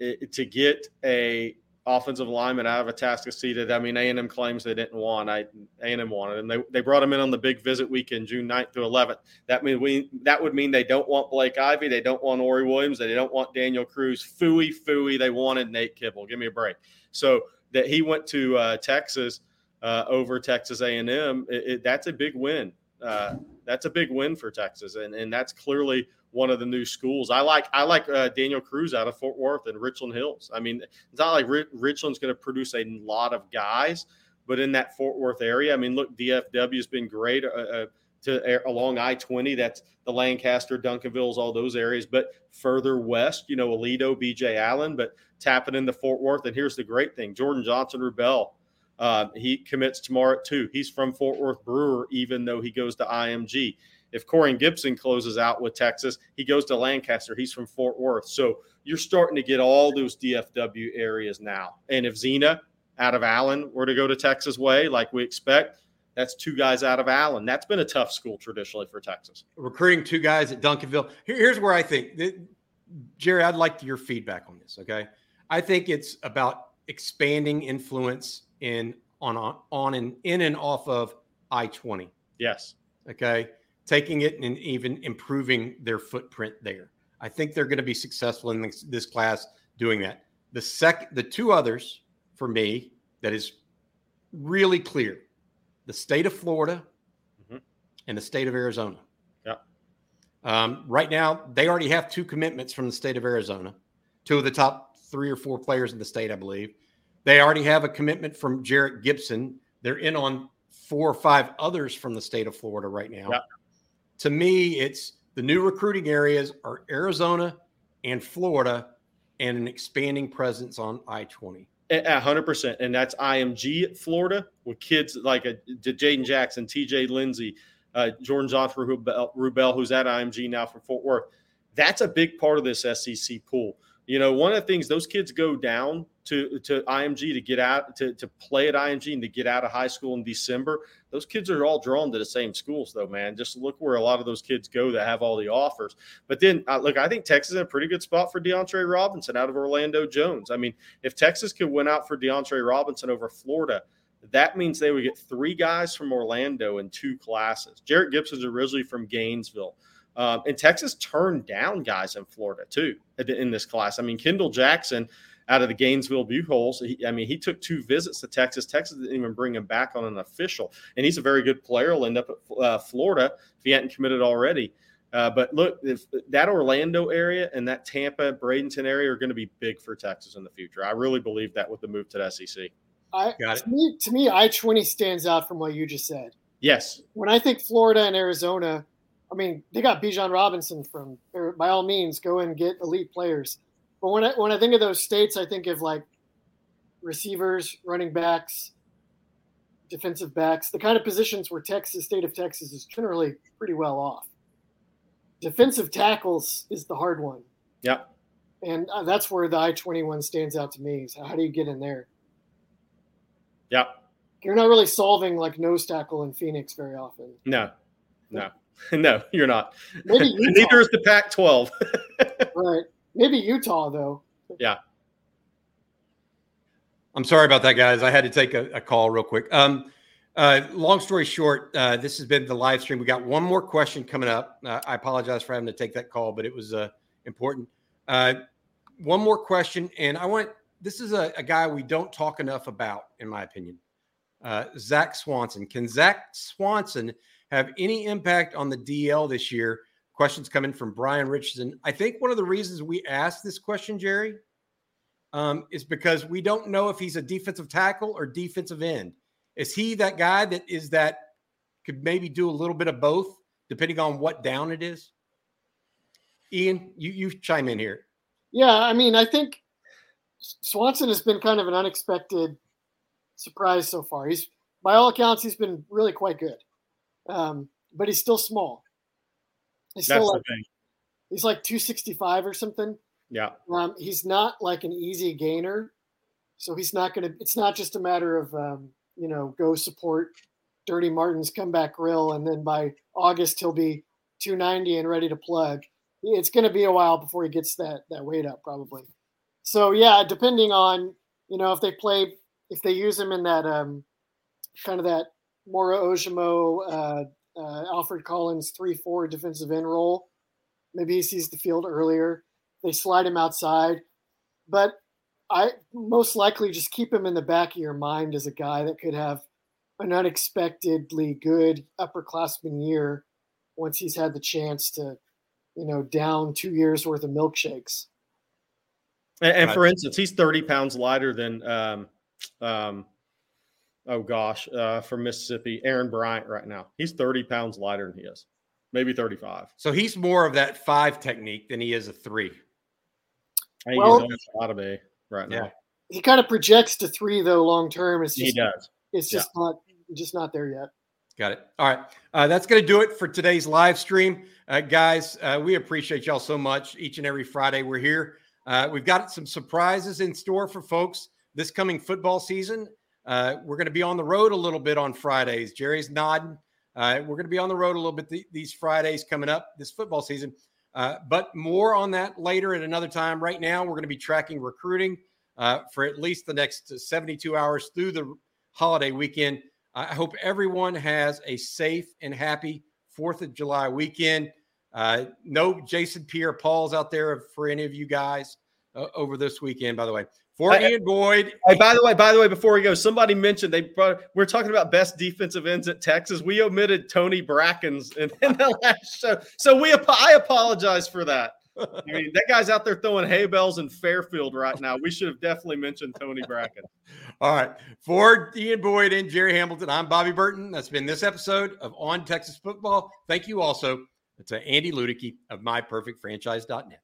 it, to get a offensive lineman out of Atascocita. I mean, A&M claims they didn't want. I A&M wanted, and they, they brought him in on the big visit weekend, June 9th to 11th. That mean we that would mean they don't want Blake Ivy, they don't want Ori Williams, they don't want Daniel Cruz. Fooey, fooey. They wanted Nate Kibble. Give me a break. So that he went to uh, Texas uh, over Texas A&M, it, it, that's a big win uh, that's a big win for Texas, and and that's clearly one of the new schools. I like I like uh, Daniel Cruz out of Fort Worth and Richland Hills. I mean, it's not like Richland's going to produce a lot of guys, but in that Fort Worth area, I mean, look, DFW has been great. Uh, uh to along I twenty. That's the Lancaster, Duncanvilles, all those areas. But further west, you know, Aledo, BJ Allen, but tapping into Fort Worth. And here's the great thing: Jordan Johnson Rubell. Uh, he commits tomorrow at two. He's from Fort Worth Brewer, even though he goes to IMG. If Corian Gibson closes out with Texas, he goes to Lancaster. He's from Fort Worth. So you're starting to get all those DFW areas now. And if Zena out of Allen were to go to Texas way, like we expect, that's two guys out of Allen. That's been a tough school traditionally for Texas. Recruiting two guys at Duncanville. Here, here's where I think, that, Jerry, I'd like your feedback on this. Okay, I think it's about expanding influence in on on, on and in and off of I twenty. Yes. Okay, taking it and even improving their footprint there. I think they're going to be successful in this, this class doing that. The second, the two others for me that is really clear the state of Florida mm-hmm. and the state of Arizona. Yeah. Um, right now, they already have two commitments from the state of Arizona, two of the top three or four players in the state, I believe. They already have a commitment from Jarrett Gibson. They're in on four or five others from the state of Florida right now. Yeah. To me, it's the new recruiting areas are Arizona and Florida and an expanding presence on i-20 100% and that's IMG Florida with kids like a, Jaden Jackson, T.J. Lindsey, uh, Jordan Johnson Rubell, who's at IMG now from Fort Worth. That's a big part of this SEC pool. You know, one of the things those kids go down to to IMG to get out to, to play at IMG and to get out of high school in December. Those kids are all drawn to the same schools, though, man. Just look where a lot of those kids go that have all the offers. But then, uh, look, I think Texas is a pretty good spot for DeAndre Robinson out of Orlando Jones. I mean, if Texas could win out for DeAndre Robinson over Florida, that means they would get three guys from Orlando in two classes. Jarrett Gibson's originally from Gainesville. Um, and Texas turned down guys in Florida too in this class. I mean, Kendall Jackson out of the Gainesville Buchholz, I mean, he took two visits to Texas. Texas didn't even bring him back on an official, and he's a very good player. He'll end up at uh, Florida if he hadn't committed already. Uh, but look, if that Orlando area and that Tampa, Bradenton area are going to be big for Texas in the future. I really believe that with the move to the SEC. I, Got it. To me, to me, I twenty stands out from what you just said. Yes. When I think Florida and Arizona, I mean, they got Bijan Robinson from. By all means, go and get elite players. But when I when I think of those states, I think of like receivers, running backs, defensive backs, the kind of positions where Texas, state of Texas, is generally pretty well off. Defensive tackles is the hard one. Yeah. And uh, that's where the I twenty one stands out to me. So how do you get in there? Yeah. You're not really solving like nose tackle in Phoenix very often. No, no. No, you're not. Neither is the Pac 12. right. Maybe Utah, though. Yeah. I'm sorry about that, guys. I had to take a, a call real quick. Um, uh, long story short, uh, this has been the live stream. We got one more question coming up. Uh, I apologize for having to take that call, but it was uh, important. Uh, one more question, and I want this is a, a, guy we don't talk enough about, in my opinion. Uh, Zach Swanson. Can Zach Swanson have any impact on the DL this year? Questions coming from Brian Richardson. I think one of the reasons we asked this question, Jerry, um, is because we don't know if he's a defensive tackle or defensive end. Is he that guy that is that could maybe do a little bit of both, depending on what down it is? Ian, you you chime in here. Yeah, I mean, I think Swanson has been kind of an unexpected surprise so far. He's by all accounts, he's been really quite good um, but he's still small. He's That's still like, thing. He's like 265 or something. Yeah. Um, he's not like an easy gainer, so he's not going to. It's not just a matter of um, you know go support Dirty Martin's comeback grill, and then by August he'll be 290 and ready to plug. It's going to be a while before he gets that that weight up, probably. So yeah, depending on you know if they play if they use him in that um, kind of that Moro Ojomo, uh, uh, Alfred Collins, 3 4 defensive end role. Maybe he sees the field earlier. They slide him outside. But I most likely just keep him in the back of your mind as a guy that could have an unexpectedly good upperclassman year once he's had the chance to, you know, down two years worth of milkshakes. And, and for instance, he's 30 pounds lighter than, um, um, oh gosh, uh, from Mississippi, Aaron Bryant right now. He's 30 pounds lighter than he is, maybe 35. So he's more of that five technique than he is a three. I think Well- he's a lot of a right now. He kind of projects to three though long term. It's He just does. it's just not just not there yet. Got it. All right. Uh, that's going to do it for today's live stream. Uh, guys, uh, we appreciate y'all so much. Each and every Friday we're here. Uh, we've got some surprises in store for folks this coming football season. Uh, we're going to be on the road a little bit on Fridays. Jerry's nodding. Uh, we're going to be on the road a little bit th- these Fridays coming up this football season. Uh, but more on that later at another time. Right now, we're going to be tracking recruiting uh, for at least the next 72 hours through the holiday weekend. I hope everyone has a safe and happy Fourth of July weekend. Uh, no Jason Pierre Paul's out there for any of you guys uh, over this weekend. By the way, for Hey, Ian Boyd, Hey, by the way, by the way, before we go, somebody mentioned they brought, we're talking about best defensive ends at Texas. We omitted Tony Brackens in, in the last show, so we I apologize for that. I mean, that guy's out there throwing hay bells in Fairfield right now. We should have definitely mentioned Tony Bracken. All right. For Ian Boyd and Jerry Hamilton, I'm Bobby Burton. That's been this episode of On Texas Football. Thank you also to Andy Ludicky of MyPerfectFranchise.net.